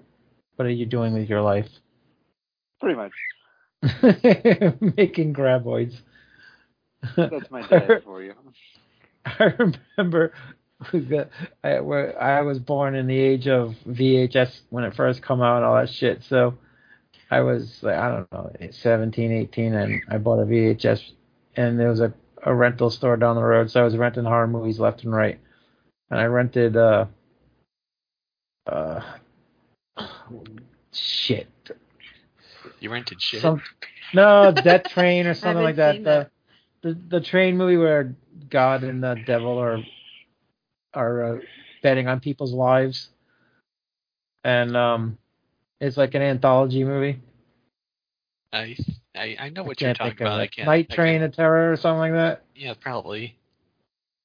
what are you doing with your life? pretty much. Making graboids. That's my dad for you. I remember that I, I was born in the age of VHS when it first come out and all that shit. So I was like, I don't know, 17, 18, and I bought a VHS, and there was a, a rental store down the road, so I was renting horror movies left and right. And I rented, uh, uh, shit. You rented shit. Some, no, Death Train or something like that. seen The, the the train movie where God and the devil are are uh, betting on people's lives, and um, it's like an anthology movie. I, I I know I what you're talking about. I can't. Night I Train can't- of Terror or something like that. Yeah, probably.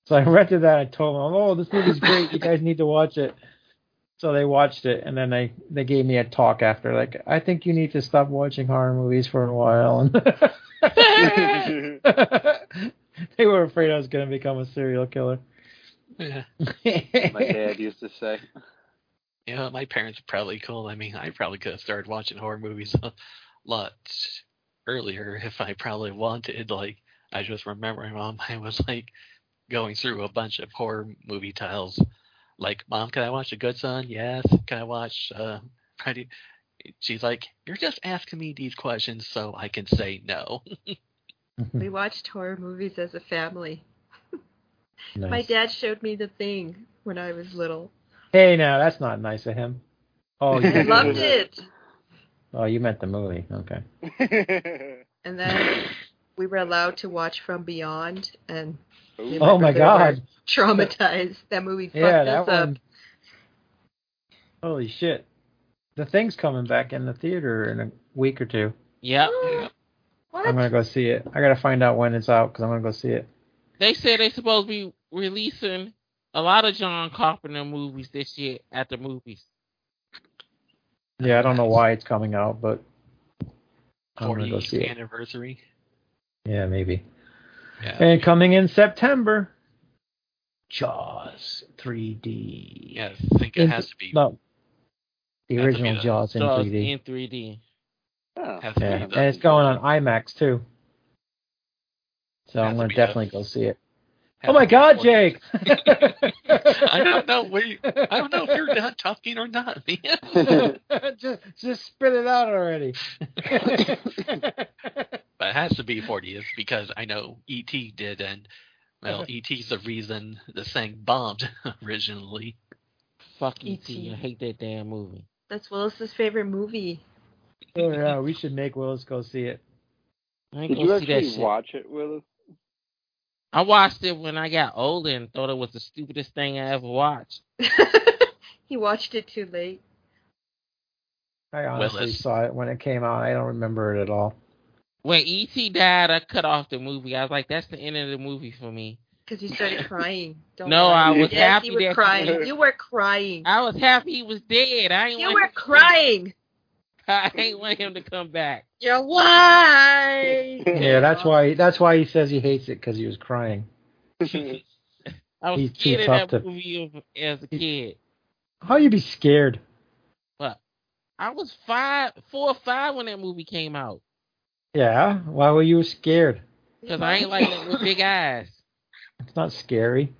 So I rented that. I told them, "Oh, this movie's great. You guys need to watch it." So they watched it, and then they they gave me a talk after, like, "I think you need to stop watching horror movies for a while." And they were afraid I was going to become a serial killer. Yeah. My dad used to say. Yeah, my parents are probably cool. I mean, I probably could have started watching horror movies a lot earlier if I probably wanted. Like, I just remember my mom, I was like going through a bunch of horror movie titles. Like, Mom, can I watch The Good Son? Yes. Can I watch uh, Friday? She's like, You're just asking me these questions so I can say no. We watched horror movies as a family. My dad showed me the thing when I was little. Hey, now that's not nice of him. Oh, you I loved it. Oh, you meant the movie. Okay. And then we were allowed to watch From Beyond, and me Oh my God. traumatized. That movie fucked Yeah, us that up. one. Holy shit! The thing's coming back in the theater in a week or two. Yep. What? I'm gonna go see it. I gotta find out when it's out because I'm gonna go see it. They said they're supposed to be releasing a lot of John Carpenter movies this year at the movies. Yeah, I don't know why it's coming out, but I'm gonna go see it. anniversary. Yeah, maybe. Yeah. And coming in September, Jaws 3D. Yeah, I think it In- has to be. No, the original be the- Jaws in Jaws 3D. in 3D. Oh. Has Yeah, be and it's going on IMAX too. So I'm gonna definitely go see it. Oh my God, Jake! I don't know. Wait, I don't know if you're not talking or not, man. just, just spit it out already. But it has to be 40th because I know E.T. did, and well, E.T.'s the reason the thing bombed originally. Fuck E.T.. E.T. I hate that damn movie. That's Willis's favorite movie. oh yeah, we should make Willis go see it. I Did you gonna see that actually watch it, Willis? I watched it when I got older and thought it was the stupidest thing I ever watched. he watched it too late. I honestly Willis. saw it when it came out. I don't remember it at all. When E.T. died, I cut off the movie. I was like, that's the end of the movie for me. Because you started crying. Don't No, lie. I was yes, happy you were that- crying. You were crying. I was happy he was dead. I ain't You want were him- crying. I ain't want him to come back. You're why? Yeah, that's why. That's why he says he hates it because he was crying. I was He's scared of that to- movie as a kid. How you be scared? But I was five, four or five when that movie came out. Yeah. Why were you scared? Because I ain't like that with big eyes. It's not scary.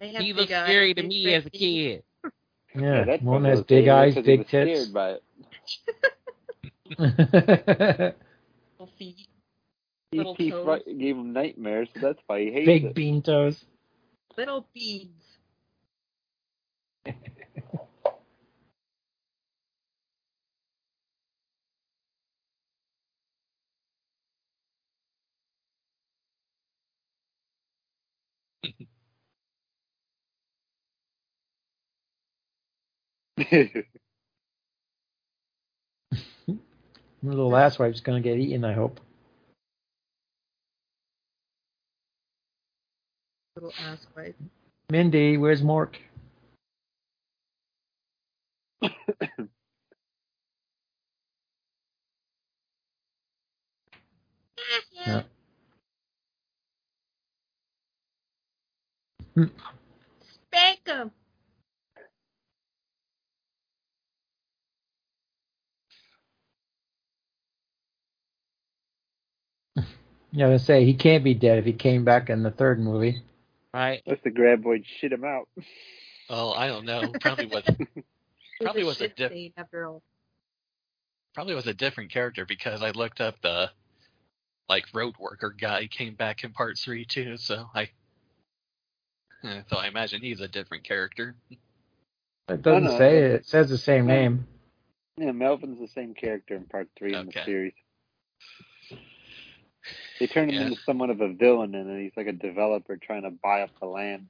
He big looked eyes, scary to me as a kid. Yeah. that's One has big eyes, eyes, 'cause he big was tits. Scared by it. Little feet. E.T. Little toes. fri- gave him nightmares, so that's why he hates big it. bean toes. Little beads. The last wife's gonna get eaten. I hope. Little ass wipe. Mindy, where's Mork? Yeah. Spank him. Yeah, I was gonna say he can't be dead if he came back in the third movie. Right. Unless the graboid shit him out. Oh, I don't know. Probably was probably was a shit diff- stain probably was a different character because I looked up the like road worker guy came back in part three too. So I eh, so I imagine he's a different character. It doesn't no. say it. It says the same name. Yeah, Melvin's the same character in part three in the series. They turned him Yeah. into somewhat of a villain, and then he's like a developer trying to buy up the land.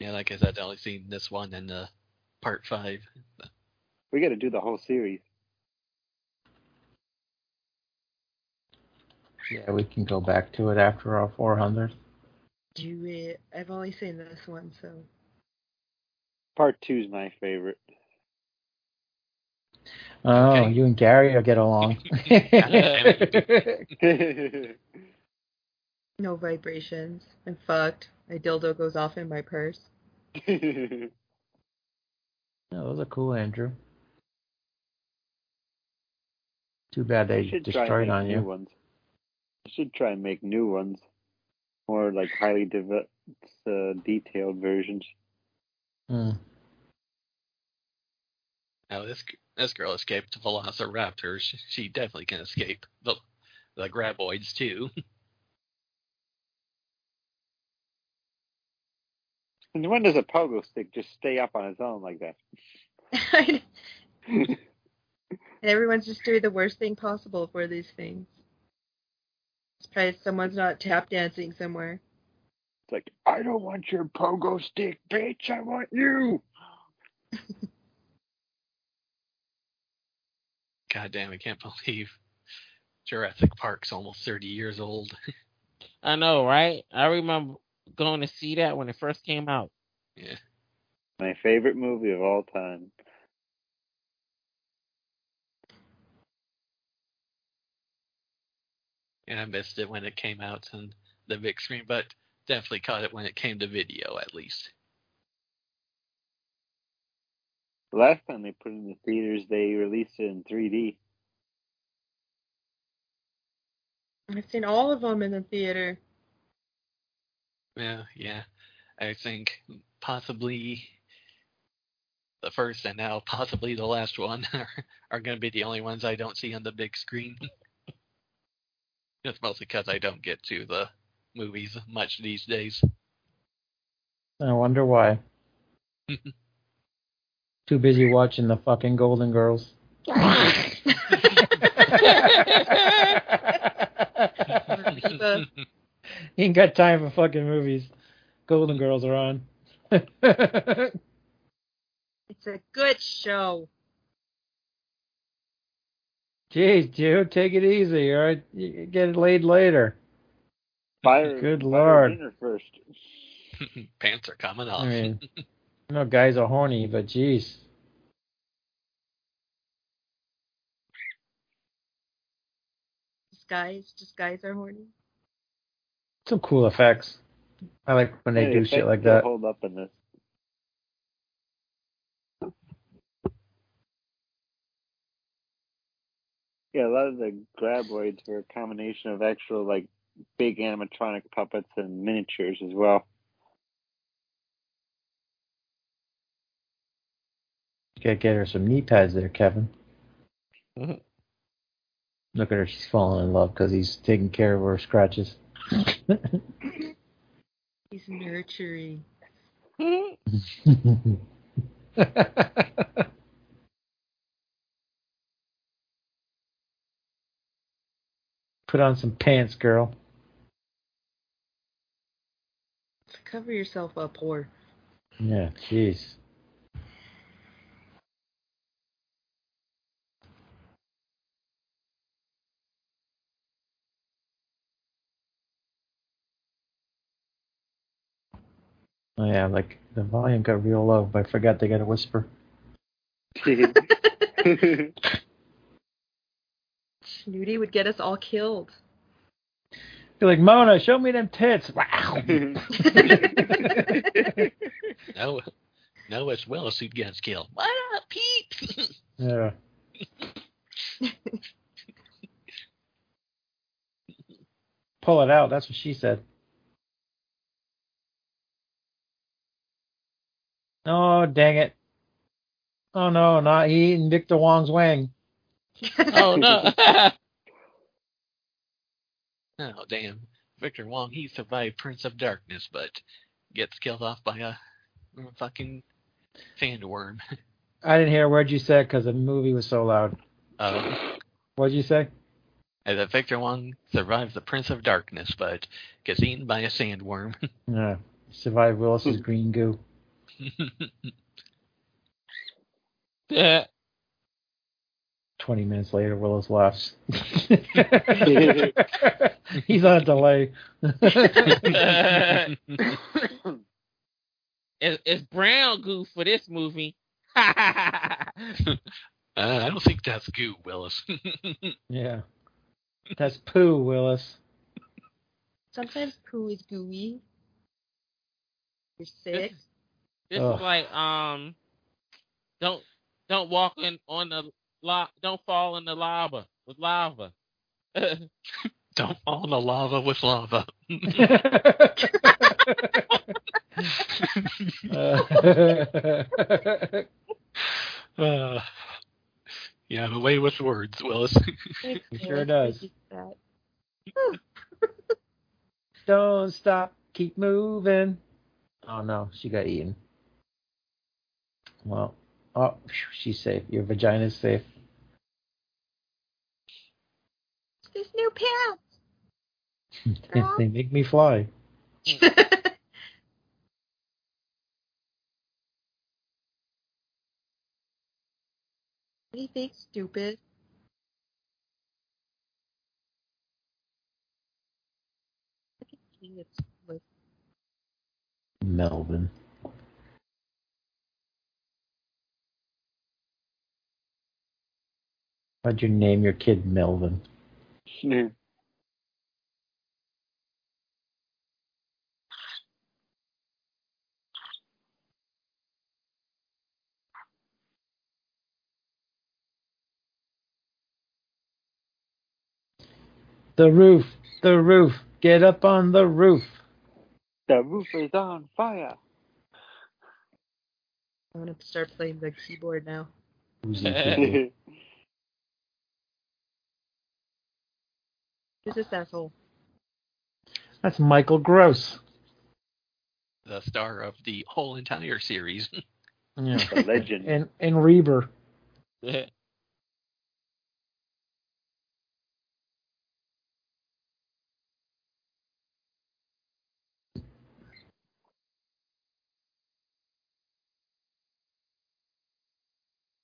Yeah, like I said, I only seen this one in uh, part five. We got to do the whole series. Yeah, we can go back to it after our 400. Do it. I've only seen this one, so Part two's my favorite. Oh, Okay. you and Gary will get along. no vibrations. I'm fucked. My dildo goes off in my purse. Yeah, those are cool, Andrew. Too bad they should try and destroyed make on new you. ones. They should try and make new ones, more like highly developed, uh, detailed versions. Hmm. Now this this girl escaped the Velociraptor. She, she definitely can escape the the graboids too. And when does a pogo stick just stay up on its own like that? And everyone's just doing the worst thing possible for these things. Surprised someone's not tap dancing somewhere. It's like, I don't want your pogo stick, bitch. I want you. God damn, I can't believe Jurassic Park's almost 30 years old. I know, right? I remember going to see that when it first came out. yeah. My favorite movie of all time. And I missed it when it came out on the big screen, but definitely caught it when it came to video at least. The last time they put it in the theaters, they released it in 3D. I've seen all of them in the theater. Yeah, yeah. I think possibly the first and now possibly the last one are, are going to be the only ones I don't see on the big screen. It's mostly because I don't get to the movies much these days. I wonder why. Too busy watching the fucking Golden Girls. Reba. He ain't got time for fucking movies. Golden Girls are on. It's a good show. Jeez, Jude, take it easy, all right? You get laid later. Fire, Good fire lord. first. Pants are coming off. I mean, I know guys are horny, but jeez. Just guys, just guys are horny. Some cool effects. I like when they Yeah, do shit like that. Hold up in this. Yeah, a lot of the graboids were a combination of actual like big animatronic puppets and miniatures as well. Gotta get her some knee pads there, Kevin. Mhm. Look at her, she's falling in love because he's taking care of her scratches. He's nurturing. Put on some pants, girl. Cover yourself up, whore. Yeah, jeez. Oh yeah, like the volume got real low, but I forgot they got a whisper. Snooty would get us all killed. Be like, Mona, show me them tits. Wow. No, no, it's Willis who gets killed. What up, Pete? yeah. pull it out. That's what she said. Oh, dang it. Oh, no, not he eating Victor Wong's wang. Oh no. Oh damn, Victor Wong. He survived Prince of Darkness, but gets killed off by a fucking sandworm. I didn't hear a word you said because the movie was so loud. Uh, What'd you say? and that Victor Wong survives the Prince of Darkness, but gets eaten by a sandworm. Yeah. Survive Willis's green goo. Yeah. 20 minutes later, Willis laughs. He's on a delay. It's, it's brown goo for this movie. Uh, I don't think that's goo, Willis. yeah. That's poo, Willis. Sometimes poo is gooey. You're sick. This Ugh. is like um, don't don't walk in on the la- don't fall in the lava with lava. don't fall in the lava with lava. Uh, Uh, you have a way with words, Willis. He sure does. Don't stop, keep moving. Oh no, she got eaten. Well, oh, she's safe. Your vagina's safe. This new pants. Girl. they make me fly. Anything stupid. I can see it's with Melvin. Why'd you name your kid Melvin? The roof, the roof, get up on the roof. The roof is on fire. I'm gonna start playing the keyboard now. Who's he kidding? This asshole? That's Michael Gross. the star of the whole entire series. Yeah. The legend. And and Reber.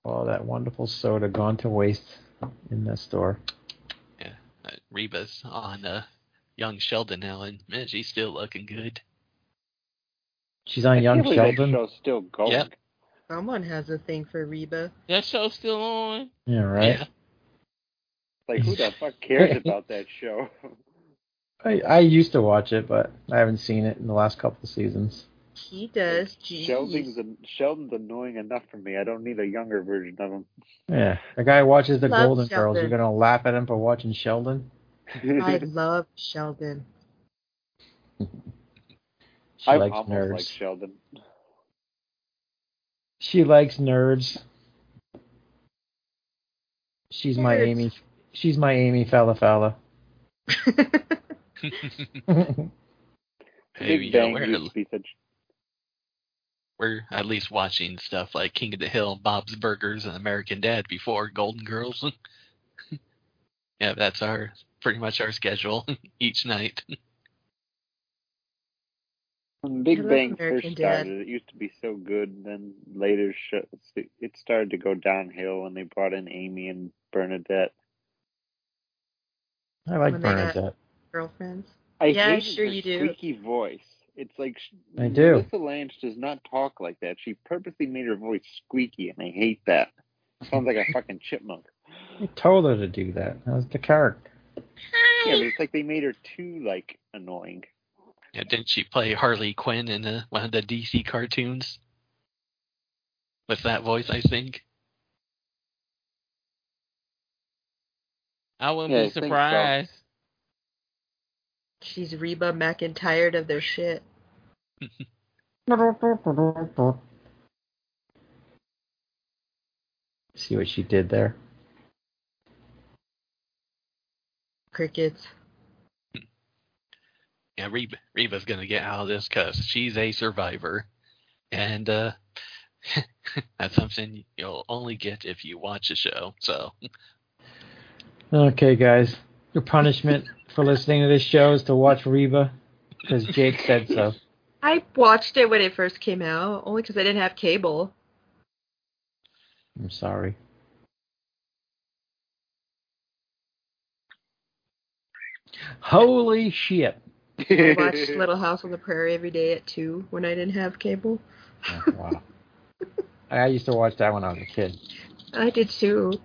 Oh, that wonderful soda gone to waste in the store. Yeah, uh, Reba's on uh, young Sheldon now, and man, she's still looking good. She's on I Young can't that Sheldon. show's still going. Yep. Someone has a thing for Reba. that show's still on. Yeah, right. Yeah. Like, who the fuck cares about that show? I, I used to watch it, but I haven't seen it in the last couple of seasons. He does. Jeez. Sheldon's, Sheldon's annoying enough for me. I don't need a younger version of him. Yeah, the guy watches the Love Golden Girls. You're gonna laugh at him for watching Sheldon? I love Sheldon. She I likes almost nerds. like Sheldon. She likes nerds. She's my Amy. She's my Amy Fella Fella. Hey, Big Bang we're, used to be such. We're at least watching stuff like King of the Hill, Bob's Burgers, and American Dad before Golden Girls. yeah, that's our pretty much our schedule each night. When Big Bang American first Dad. started, it used to be so good. Then later, it started to go downhill when they brought in Amy and Bernadette. I like When Bernadette. Girlfriends. I Yeah, hated sure her you do. squeaky voice. It's like sh- I do. Melissa Lange does not talk like that. She purposely made her voice squeaky, and I hate that. Sounds like a fucking chipmunk. I told her to do that. That was the character. Yeah, but it's like they made her too like annoying. Yeah, didn't she play Harley Quinn in one of the DC cartoons? With that voice, I think. I wouldn't Yeah, be surprised. so. Surprised. She's Reba McEntire of their shit. See what she did there? Crickets. Yeah, Reba, Reba's gonna get out of this because she's a survivor, and uh, that's something you'll only get if you watch the show. So, Okay, guys. Your punishment for listening to this show is to watch Reba because Jake said so. I watched it when it first came out, only because I didn't have cable. I'm sorry. Holy shit. I watched Little House on the Prairie every day at 2 when I didn't have cable. Oh, wow. I used to watch that when I was a kid. I did too.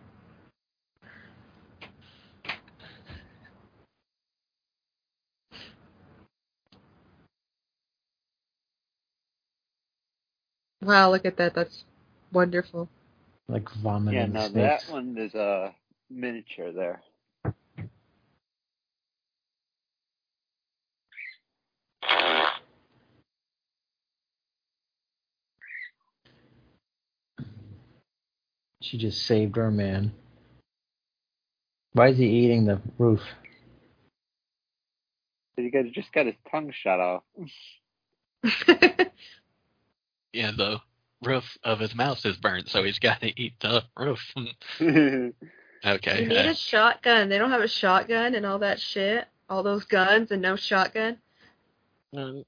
Wow, look at that. That's wonderful. Like vomiting Yeah, now snakes. that one is a miniature there. She just saved our man. Why is he eating the roof? He got just got his tongue shot off. yeah, the roof of his mouth is burnt, so he's got to eat the roof. okay. You need uh, a shotgun. They don't have a shotgun and all that shit. All those guns and no shotgun. Um,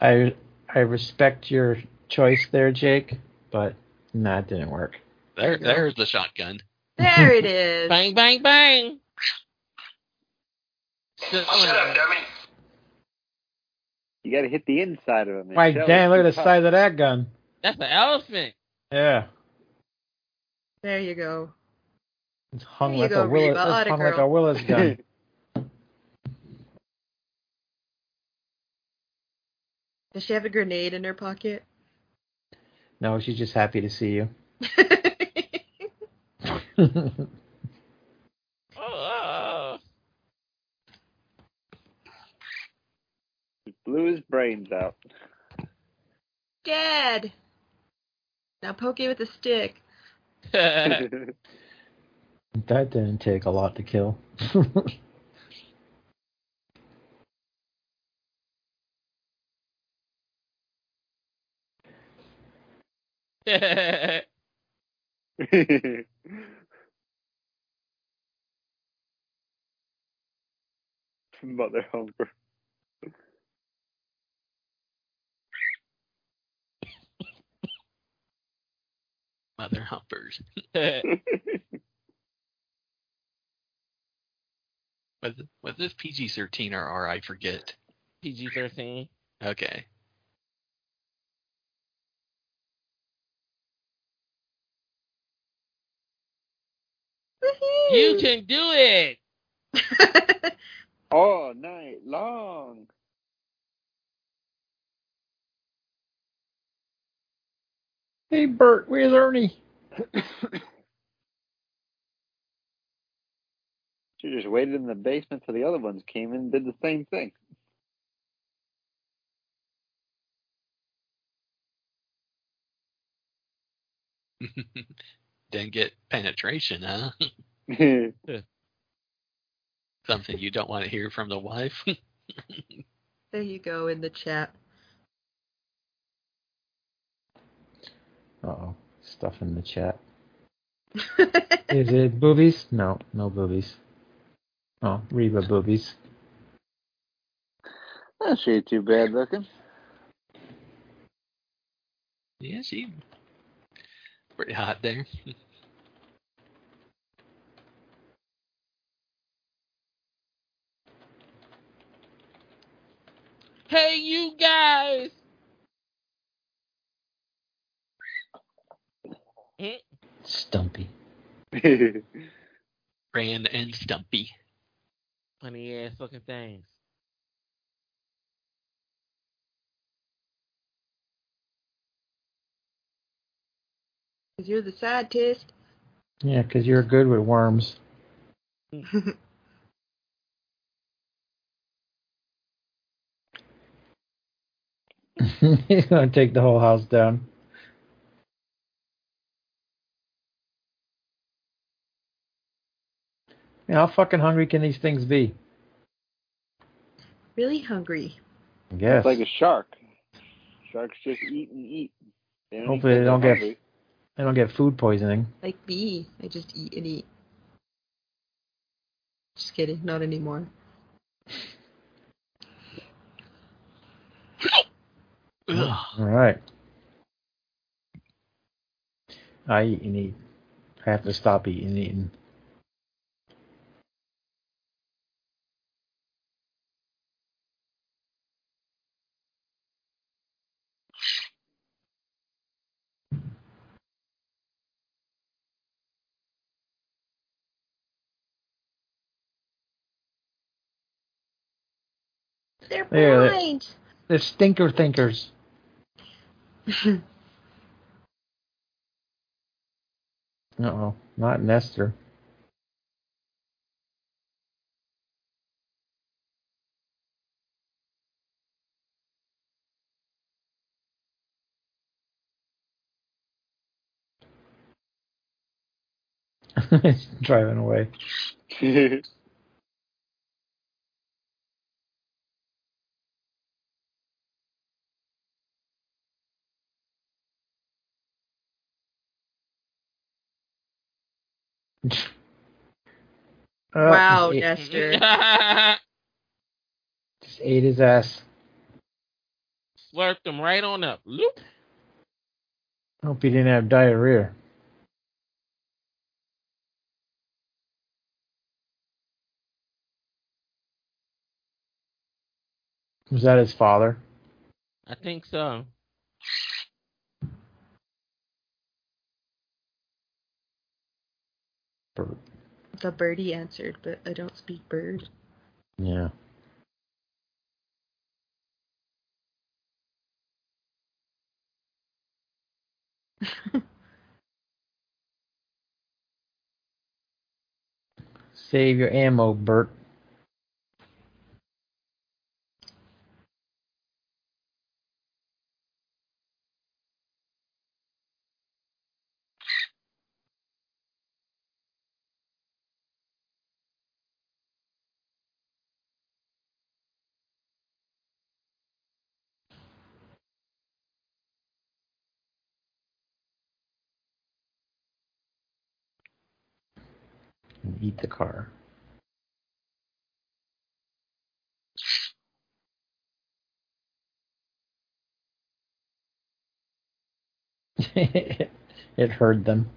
I I respect your choice there, Jake, but nah, it didn't work. there, there's the shotgun. There it is. bang, bang, bang. Shut up, dummy. You got to hit the inside of him. My show damn, look at the size of that gun. That's an elephant. Yeah. There you go. It's hung There like go, a Willis, it's Atta hung like a Willis gun. Does she have a grenade in her pocket? no, she's just happy to see you. Oh, Blew his brains out. Dead. Now poke it with a stick. that didn't take a lot to kill. Mother humper. Mother humpers. Was, was this PG 13 or R? I forget. PG thirteen. Okay. You can do it. All night long. Hey, Bert, where's Ernie? She just waited in the basement till the other ones came in and did the same thing. Didn't get penetration, huh? Something you don't want to hear from the wife. there you go in the chat. Oh, stuff in the chat. Is it boobies? No, no boobies. Oh, Reba boobies. That she too bad looking. yeah, she pretty hot there. Hey, you guys. Stumpy. Rand and Stumpy. Funny ass fucking things. Cause you're the scientist. Yeah, because you're good with worms. He's gonna take the whole house down. Yeah, how fucking hungry can these things be? Really hungry. I guess. It's like a shark. Sharks just eat and eat. They don't eat they don't they're get hungry. they don't get food poisoning. Like me. I just eat and eat. Just kidding. Not anymore. All right. I eat and eat. I have to stop eating and eating. They're blind. They're stinker thinkers. Uh oh, not Nestor. Driving away. Uh, wow, just Nestor. Just ate his ass. Slurped them right on up. Loop. Hope he didn't have diarrhea. Was that his father? I think so. Bird. The birdie answered, but I don't speak bird. Yeah. Save your ammo, Burt. And eat the car. it heard them.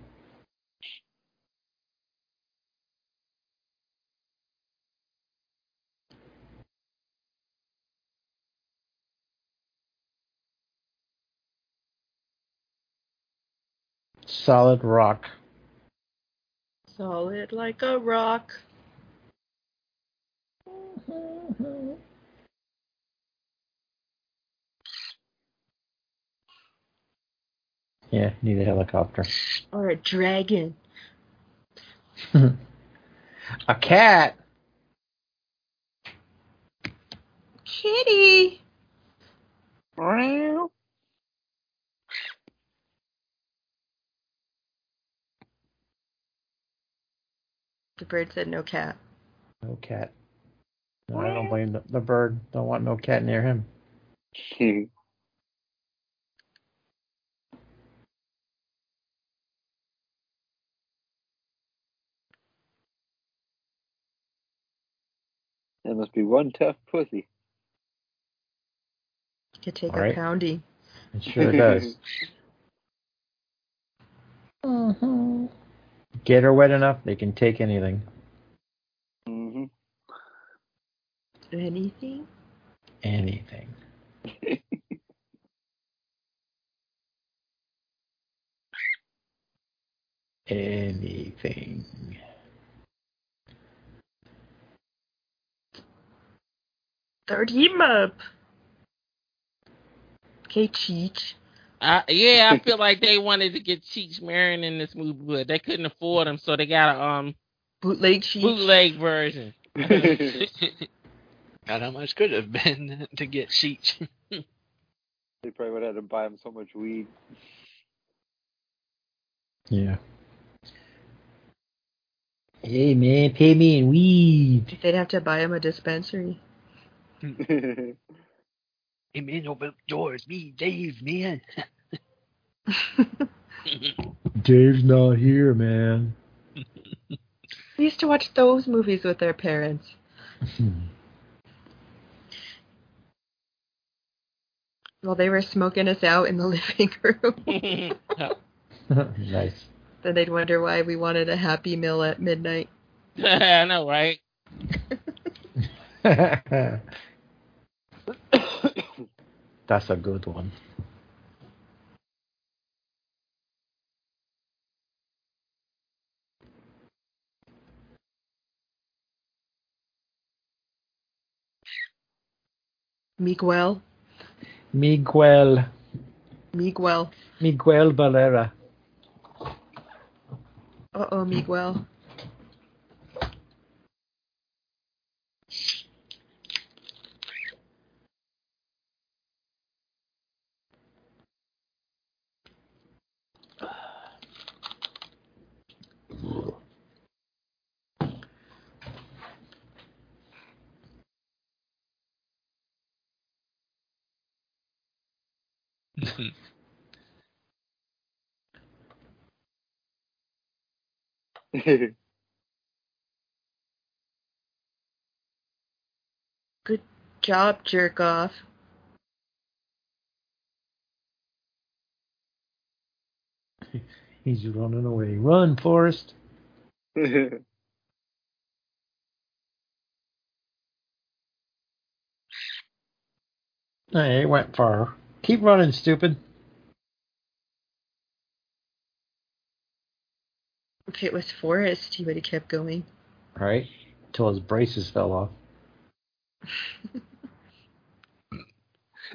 Solid rock. Solid like a rock. Yeah, need a helicopter. Or a dragon. a cat. Kitty. The bird said no cat. No cat. No, I don't blame the, the bird. Don't want no cat near him. Hmm. That must be one tough pussy. Could take All right. a pounding. It sure does. Uh-huh. Get her wet enough, they can take anything. hmm Anything? Anything. anything. Start him up. Okay, Cheech. I, yeah, I feel like they wanted to get Cheech Marin in this movie, but they couldn't afford him, so they got a um Bootleg Cheech. bootleg version. God, how much could it have been to get Cheech? They probably would have had to buy him so much weed. Yeah. Hey man, pay me in weed. They'd have to buy him a dispensary. Hey man, open up doors. Me, Dave, man. Dave's not here, man. We used to watch those movies with our parents. While they were smoking us out in the living room. nice. then they'd wonder why we wanted a happy meal at midnight. I know, right? That's a good one. Miguel. Miguel. Miguel. Miguel Valera. Uh oh, Miguel. Mm-hmm. Good job, jerk off. He's running away. Run, Forrest. Hey, it went far. Keep running, stupid. If it was Forrest, he would have kept going. Right? Till his braces fell off.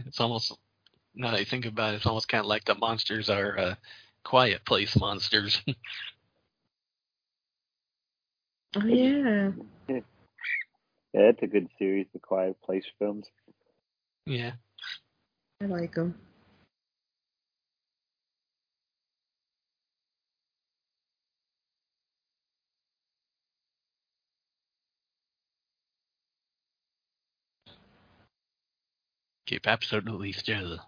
It's almost now that I think about it, it's almost kind of like the monsters are uh, quiet place monsters. Oh yeah. yeah, that's a good series, the Quiet Place films. yeah. I like him. Keep absolutely still.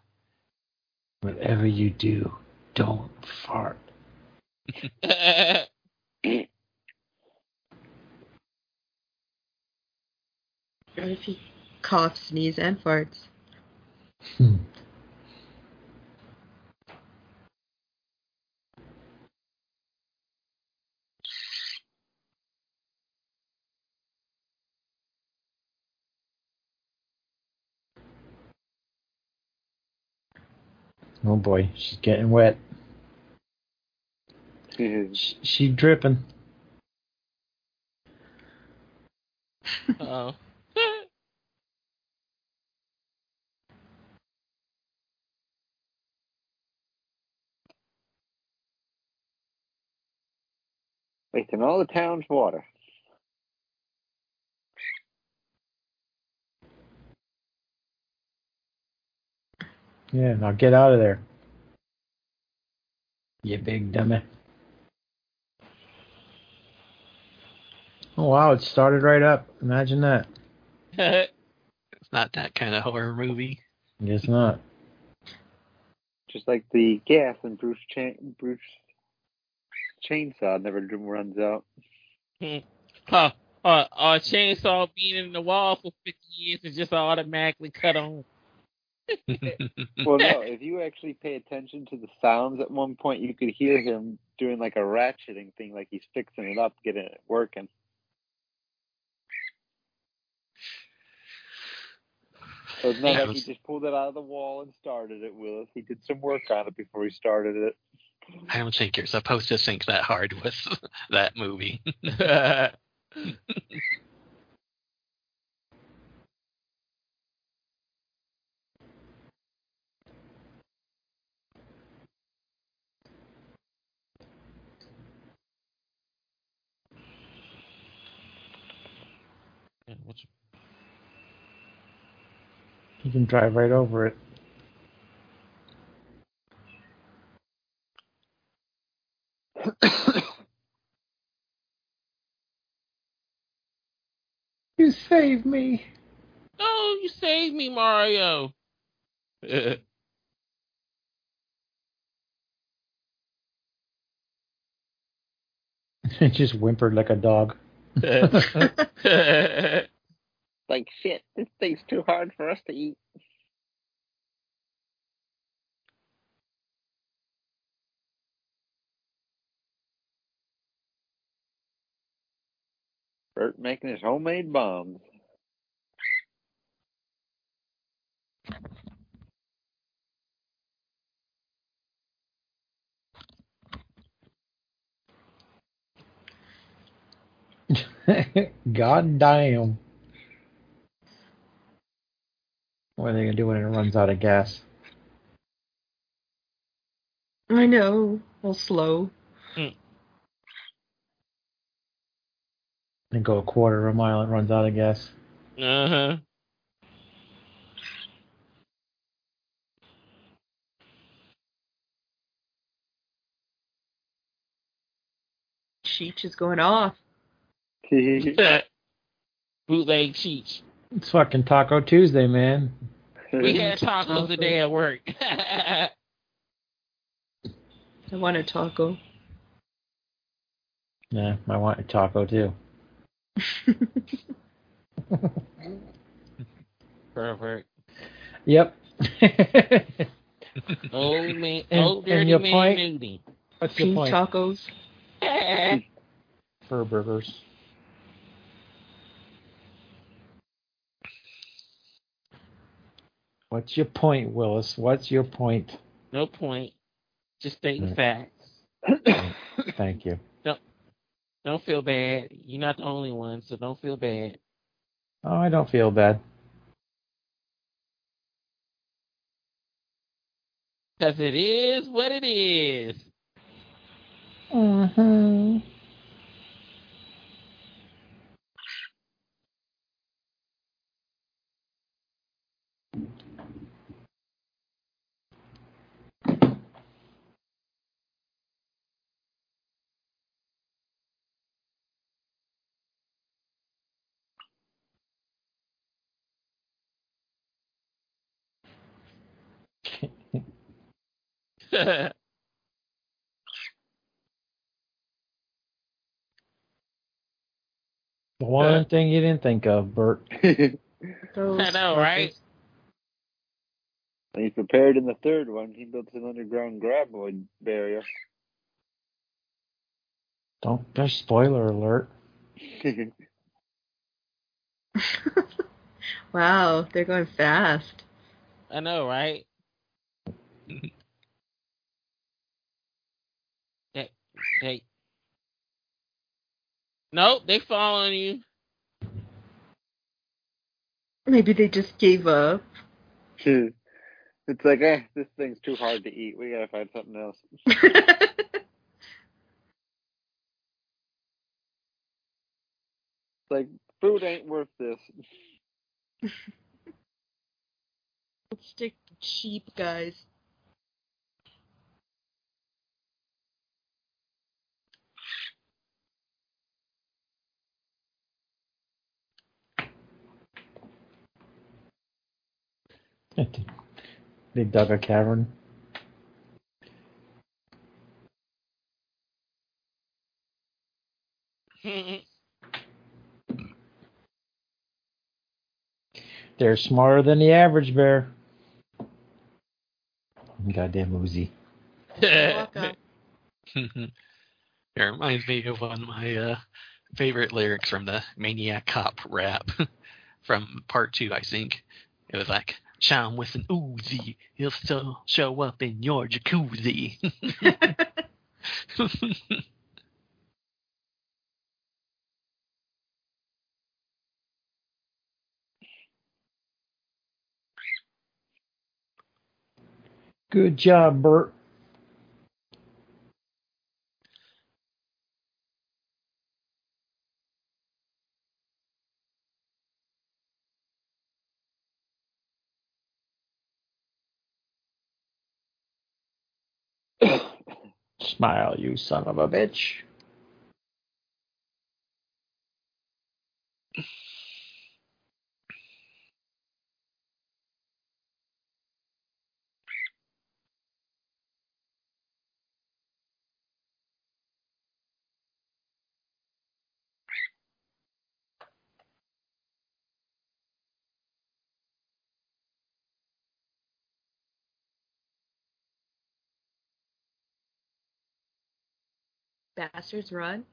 Whatever you do, don't fart. What if he coughs, sneezes, and farts? Hmm. Oh boy, she's getting wet. She, she dripping. oh. Wasting all the town's water. Yeah, now get out of there. You big dummy. Oh wow, it started right up. Imagine that. It's not that kind of horror movie. Guess not. Just like the gas in Bruce Chain Bruce Chainsaw never runs out. huh. Uh, uh, chainsaw being in the wall for 50 years is just automatically cut on. well, no, if you actually pay attention to the sounds at one point, you could hear him doing like a ratcheting thing, like he's fixing it up, getting it working. So it's not Yeah, like it he just pulled it out of the wall and started it, Willis. He did some work on it before he started it. I don't think you're supposed to think that hard with that movie. You can drive right over it. You saved me. Oh, you saved me, Mario. It just whimpered like a dog. like shit, this thing's too hard for us to eat. Burt making his homemade bombs. God damn. What are they gonna do when it runs out of gas? I know. All slow. And go a quarter of a mile, it runs out of gas. Uh huh. Cheech is going off. Bootleg Cheech. It's fucking Taco Tuesday, man. We had tacos today at work. I want a taco. Yeah, I want a taco too. Perfect. Yep. Old man, And- old and dirty your man point? nudie. What's your Pink point? tacos. Fur burgers. What's your point, Willis? What's your point? no point. Just stating Mm. facts. Thank you. Don't feel bad. You're not the only one, so don't feel bad. Oh, I don't feel bad. Because it is what it is. Mm-hmm. The one thing you didn't think of, Burt. Those I know, right? He prepared in the third one. He built an underground graboid barrier. Don't. There's spoiler alert. wow, they're going fast. I know, right? Hey, hey. Nope, they following you. Maybe they just gave up. it's like, eh, this thing's too hard to eat. We gotta find something else. Like, food ain't worth this. Let's stick to cheap guys. They dug a cavern. They're smarter than the average bear. Goddamn Uzi. It reminds me of one of my uh, favorite lyrics from the Maniac Cop rap from part two, I think. It was like, Chime with an Uzi, he'll still show up in your jacuzzi. Good job, Burt. Smile, you son of a bitch. Bastards run.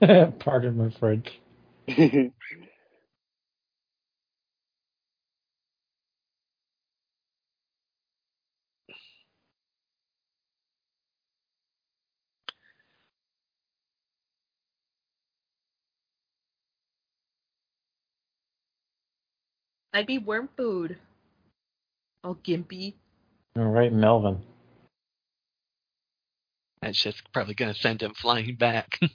Pardon my French. I'd be worm food. All gimpy. All right, Melvin. That's just probably going to send him flying back.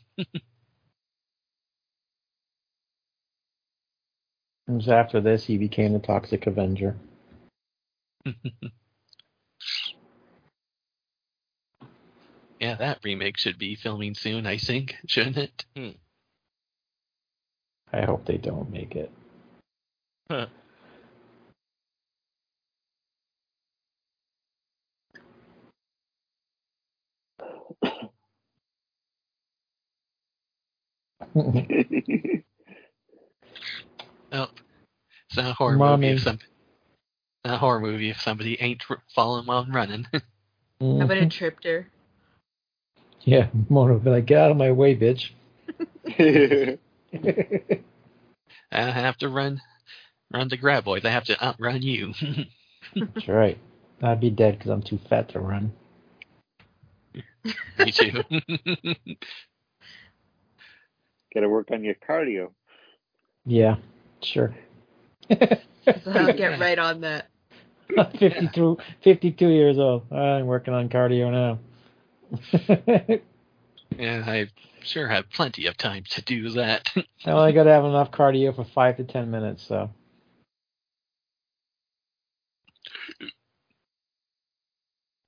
It was after this he became the Toxic Avenger. yeah, that remake should be filming soon, I think, shouldn't it? Hmm. I hope they don't make it. Huh. Oh, it's not a horror Mommy. movie if some not a horror movie if somebody ain't r- falling while running. Mm-hmm. How about a tripped her? Yeah, Mona would be like, get out of my way, bitch. I have to run run the Graboids. I have to outrun you. That's right. I'd be dead because I'm too fat to run. Me too. Gotta work on your cardio. Yeah, sure. So I'll get right on that. 52, 52 years old. I'm working on cardio now. yeah, I sure have plenty of time to do that. I only got to have enough cardio for five to ten minutes, so.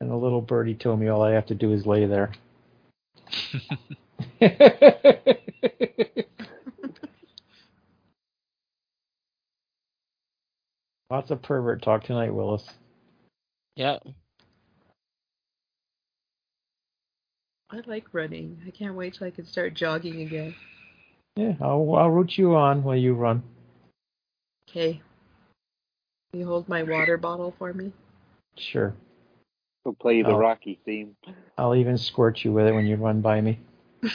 And the little birdie told me all I have to do is lay there. Lots of pervert talk tonight, Willis. Yep. I like running. I can't wait till I can start jogging again. Yeah, I'll, I'll root you on while you run. Okay. Will you hold my water bottle for me? Sure. We'll play the Oh. Rocky theme. I'll even squirt you with it when you run by me.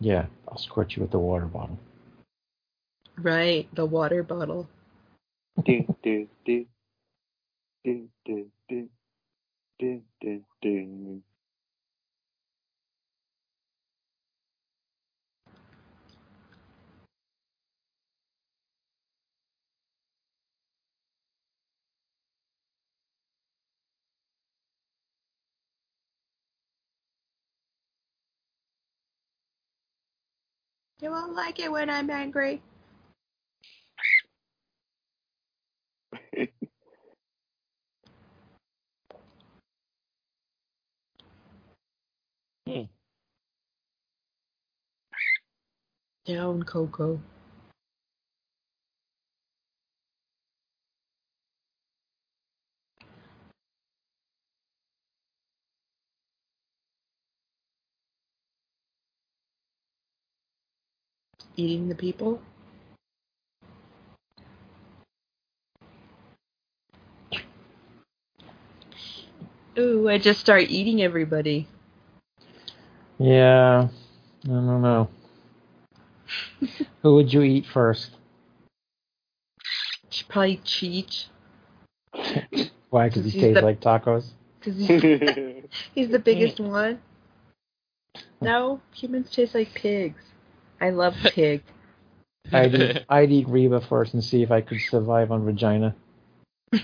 Yeah, I'll squirt you with the water bottle. right, the water bottle. do, do, do. Do, do, do. Do, do, do. You won't like it when I'm angry. Hmm. Down, Coco. Eating the people? Ooh, I just start eating everybody. Yeah, I don't know. Who would you eat first? Probably cheat. Why? Because he tastes like tacos. Because he's, he's the biggest one. No, humans taste like pigs. I love pig. I'd eat, I'd eat Reba first and see if I could survive on vagina.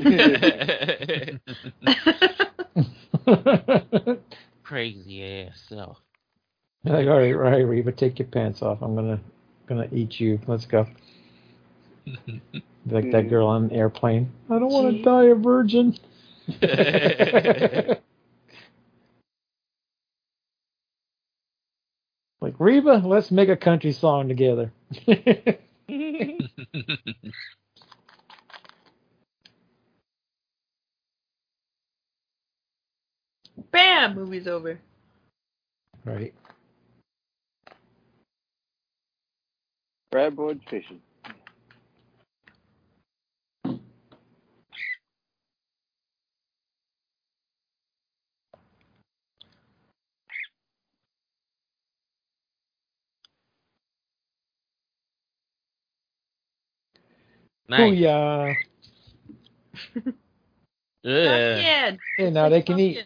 Crazy ass self. like, all right, all right, Reba, take your pants off. I'm gonna gonna eat you. Let's go. Like that mm. girl on an airplane. I don't want to die a virgin. like Reba, let's make a country song together. Bam! Movie's over. right. Graboid fishing. Nice. Booyah. Ugh. Pumpkin. Hey, now they can eat.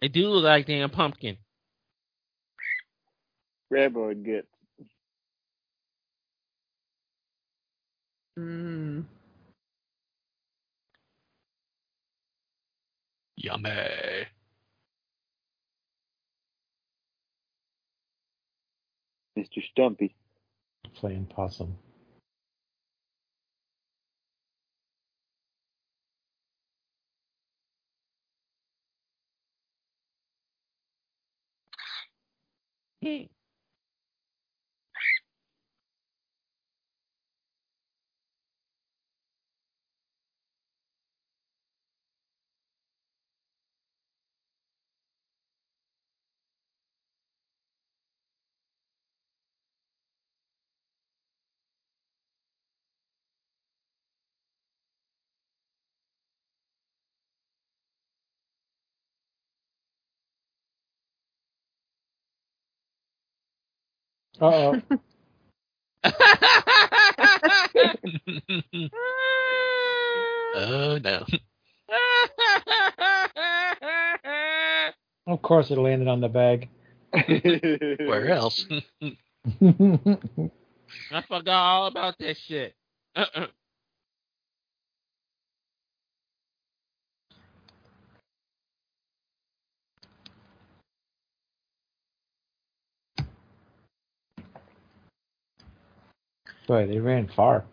They do look like damn pumpkin. Graboid gets. Mm. Yummy. Mr. Stumpy. Playing possum. He Uh oh. oh no. of course it landed on the bag. Where else? I forgot all about that shit. Uh-uh. Boy, they ran far.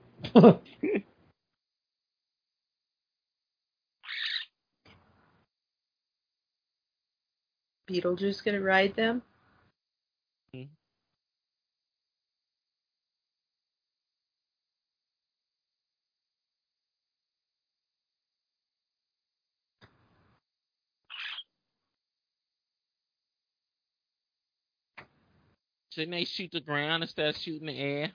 Beetlejuice gonna ride them? Hmm. Shouldn't they shoot the ground instead of shooting the air?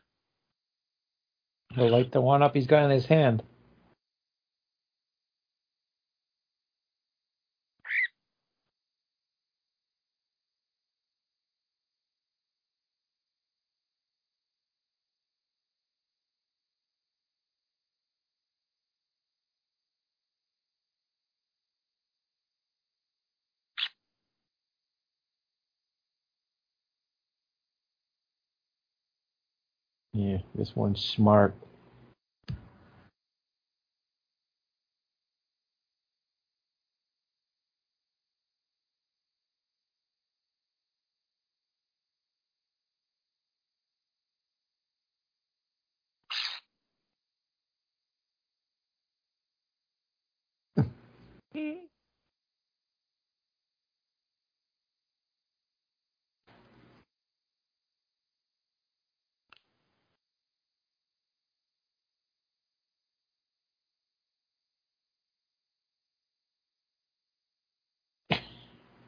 Light the one up he's got in his hand. Yeah, this one's smart. Hmm.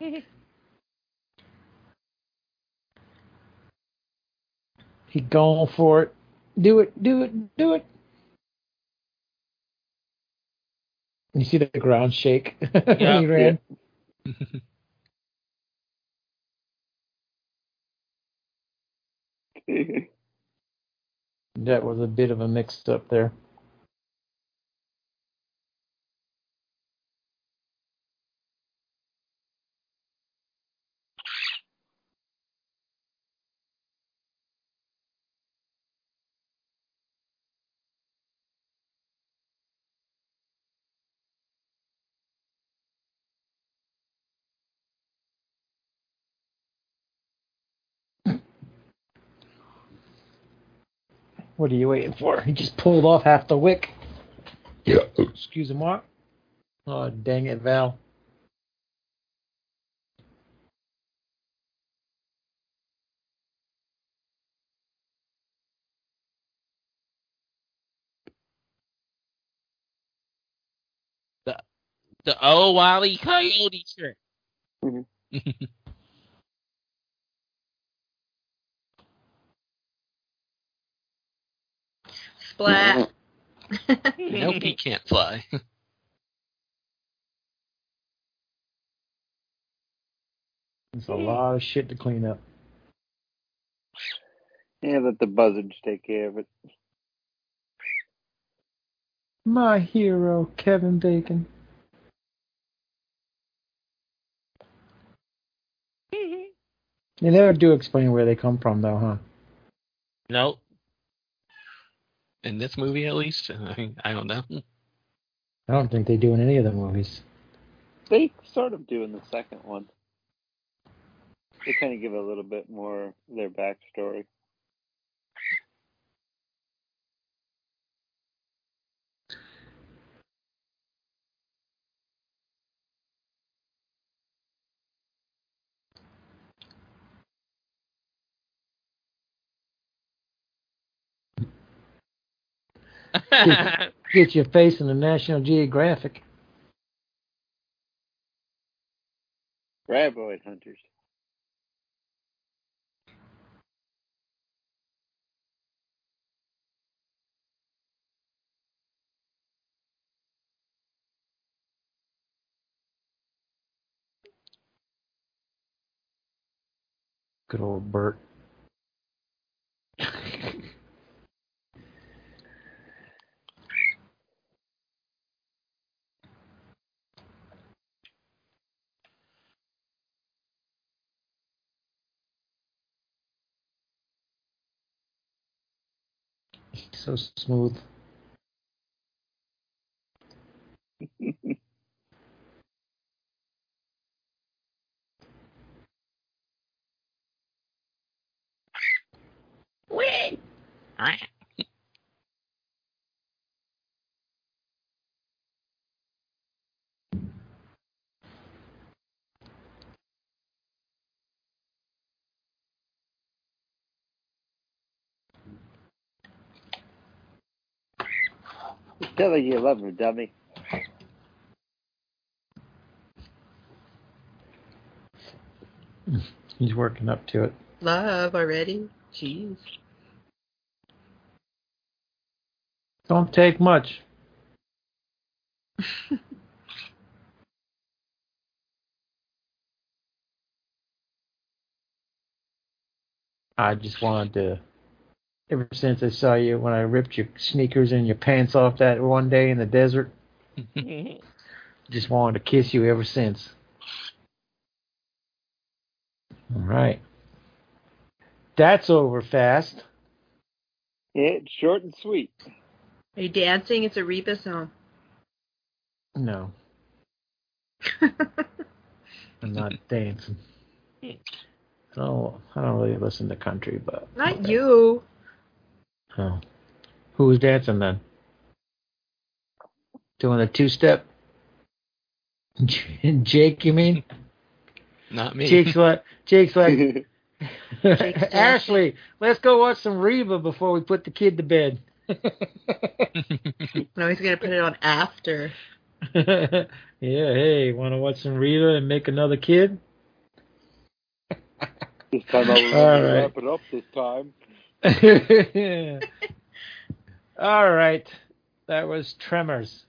He going for it. Do it, do it, do it. You see the ground shake. Yeah. he ran. That was a bit of a mix up there. What are you waiting for? He just pulled off half the wick. Yeah. Excuse me, what? Oh, dang it, Val. The the old Wally Coyote shirt. Mm-hmm. Splat. nope, he can't fly. It's a lot of shit to clean up. Yeah, let the buzzards take care of it. My hero, Kevin Bacon. They never do explain where they come from, though, huh? Nope. In this movie, at least, I, mean, I don't know. I don't think they do in any of the movies. They sort of do in the second one. They kind of give a little bit more their backstory. Get your face in the National Geographic. Graboid hunters. Good old Burt. so smooth. Wait. Tell her you love her, dummy. He's working up to it. Love already? Jeez. Don't take much. I just wanted to. Ever since I saw you when I ripped your sneakers and your pants off that one day in the desert, just wanted to kiss you ever since. All right. That's over fast. It's short and sweet. Are you dancing? It's a Reba song. No. I'm not dancing. I don't, I don't really listen to country, but. Not you. Oh. Who was dancing then? Doing a two step? Jake, you mean? Not me. Jake's like, Jake's like, Ashley, let's go watch some Reba before we put the kid to bed. No, he's gonna put it on after. yeah, hey, want to watch some Reba and make another kid? This time I'll All right. wrap it up this time. All right. That was Tremors.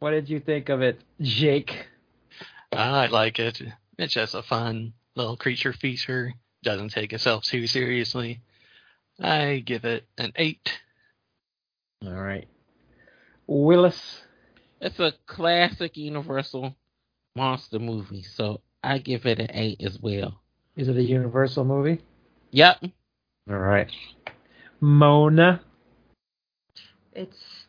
What did you think of it, Jake? I like it. It's just a fun little creature feature. Doesn't take itself too seriously. I give it an eight. All right. Willis. It's a classic Universal monster movie, so I give it an eight as well. Is it a Universal movie? Yep. All right. Mona. It's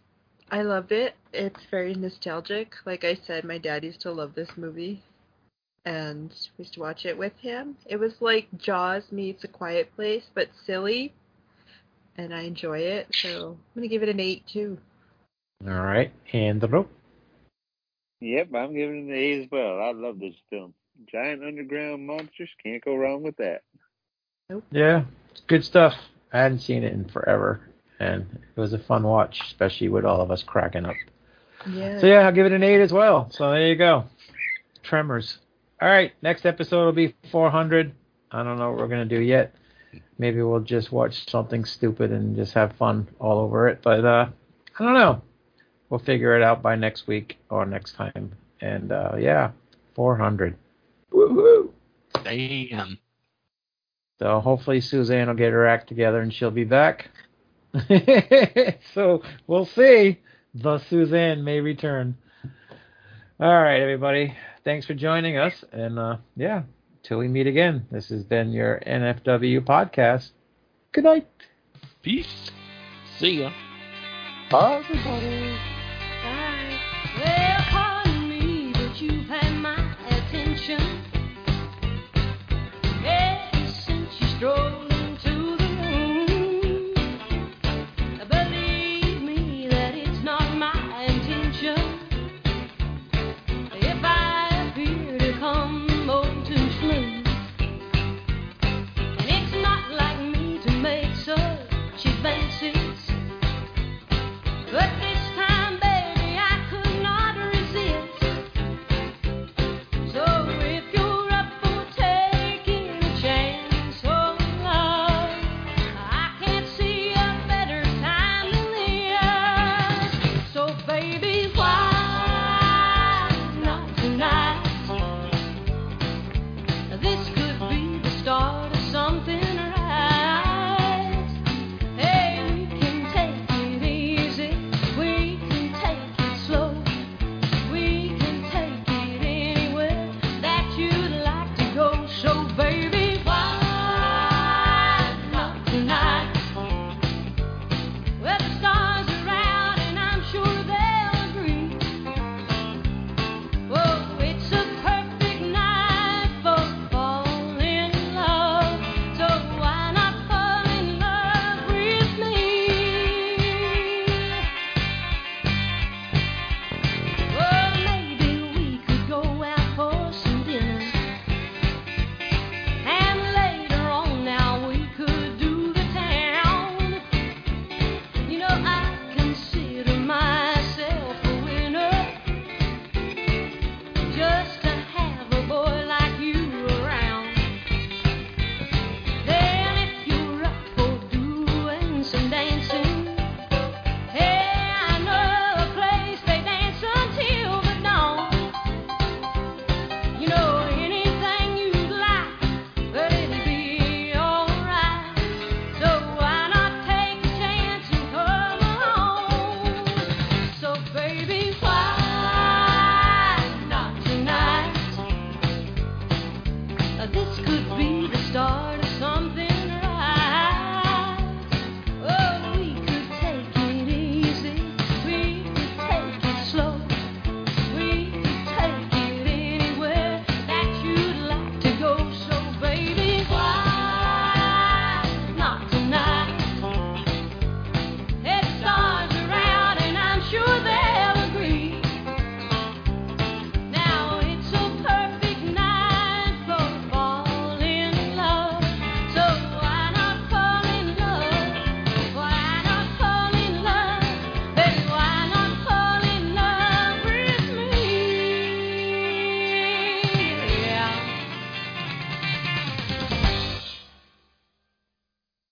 I loved it. It's very nostalgic. Like I said, my dad used to love this movie. And we used to watch it with him. It was like Jaws meets A Quiet Place, but silly. And I enjoy it, so I'm gonna give it an eight too. All right. and the Andrew. Yep, I'm giving it an eight as well. I love this film. Giant underground monsters can't go wrong with that. Nope. Yeah, it's good stuff. I hadn't seen it in forever, and it was a fun watch, especially with all of us cracking up. Yeah. So yeah, I'll give it an eight as well. So there you go. Tremors. All right, next episode will be 400. I don't know what we're gonna do yet. Maybe we'll just watch something stupid and just have fun all over it. But uh, I don't know. We'll figure it out by next week or next time. And uh, yeah, 400. Woohoo! Damn. So hopefully Suzanne will get her act together and she'll be back. so we'll see. The Suzanne may return. All right, everybody. Thanks for joining us. And uh, yeah, till we meet again, this has been your NFW podcast. Good night. Peace. See ya. Bye, everybody.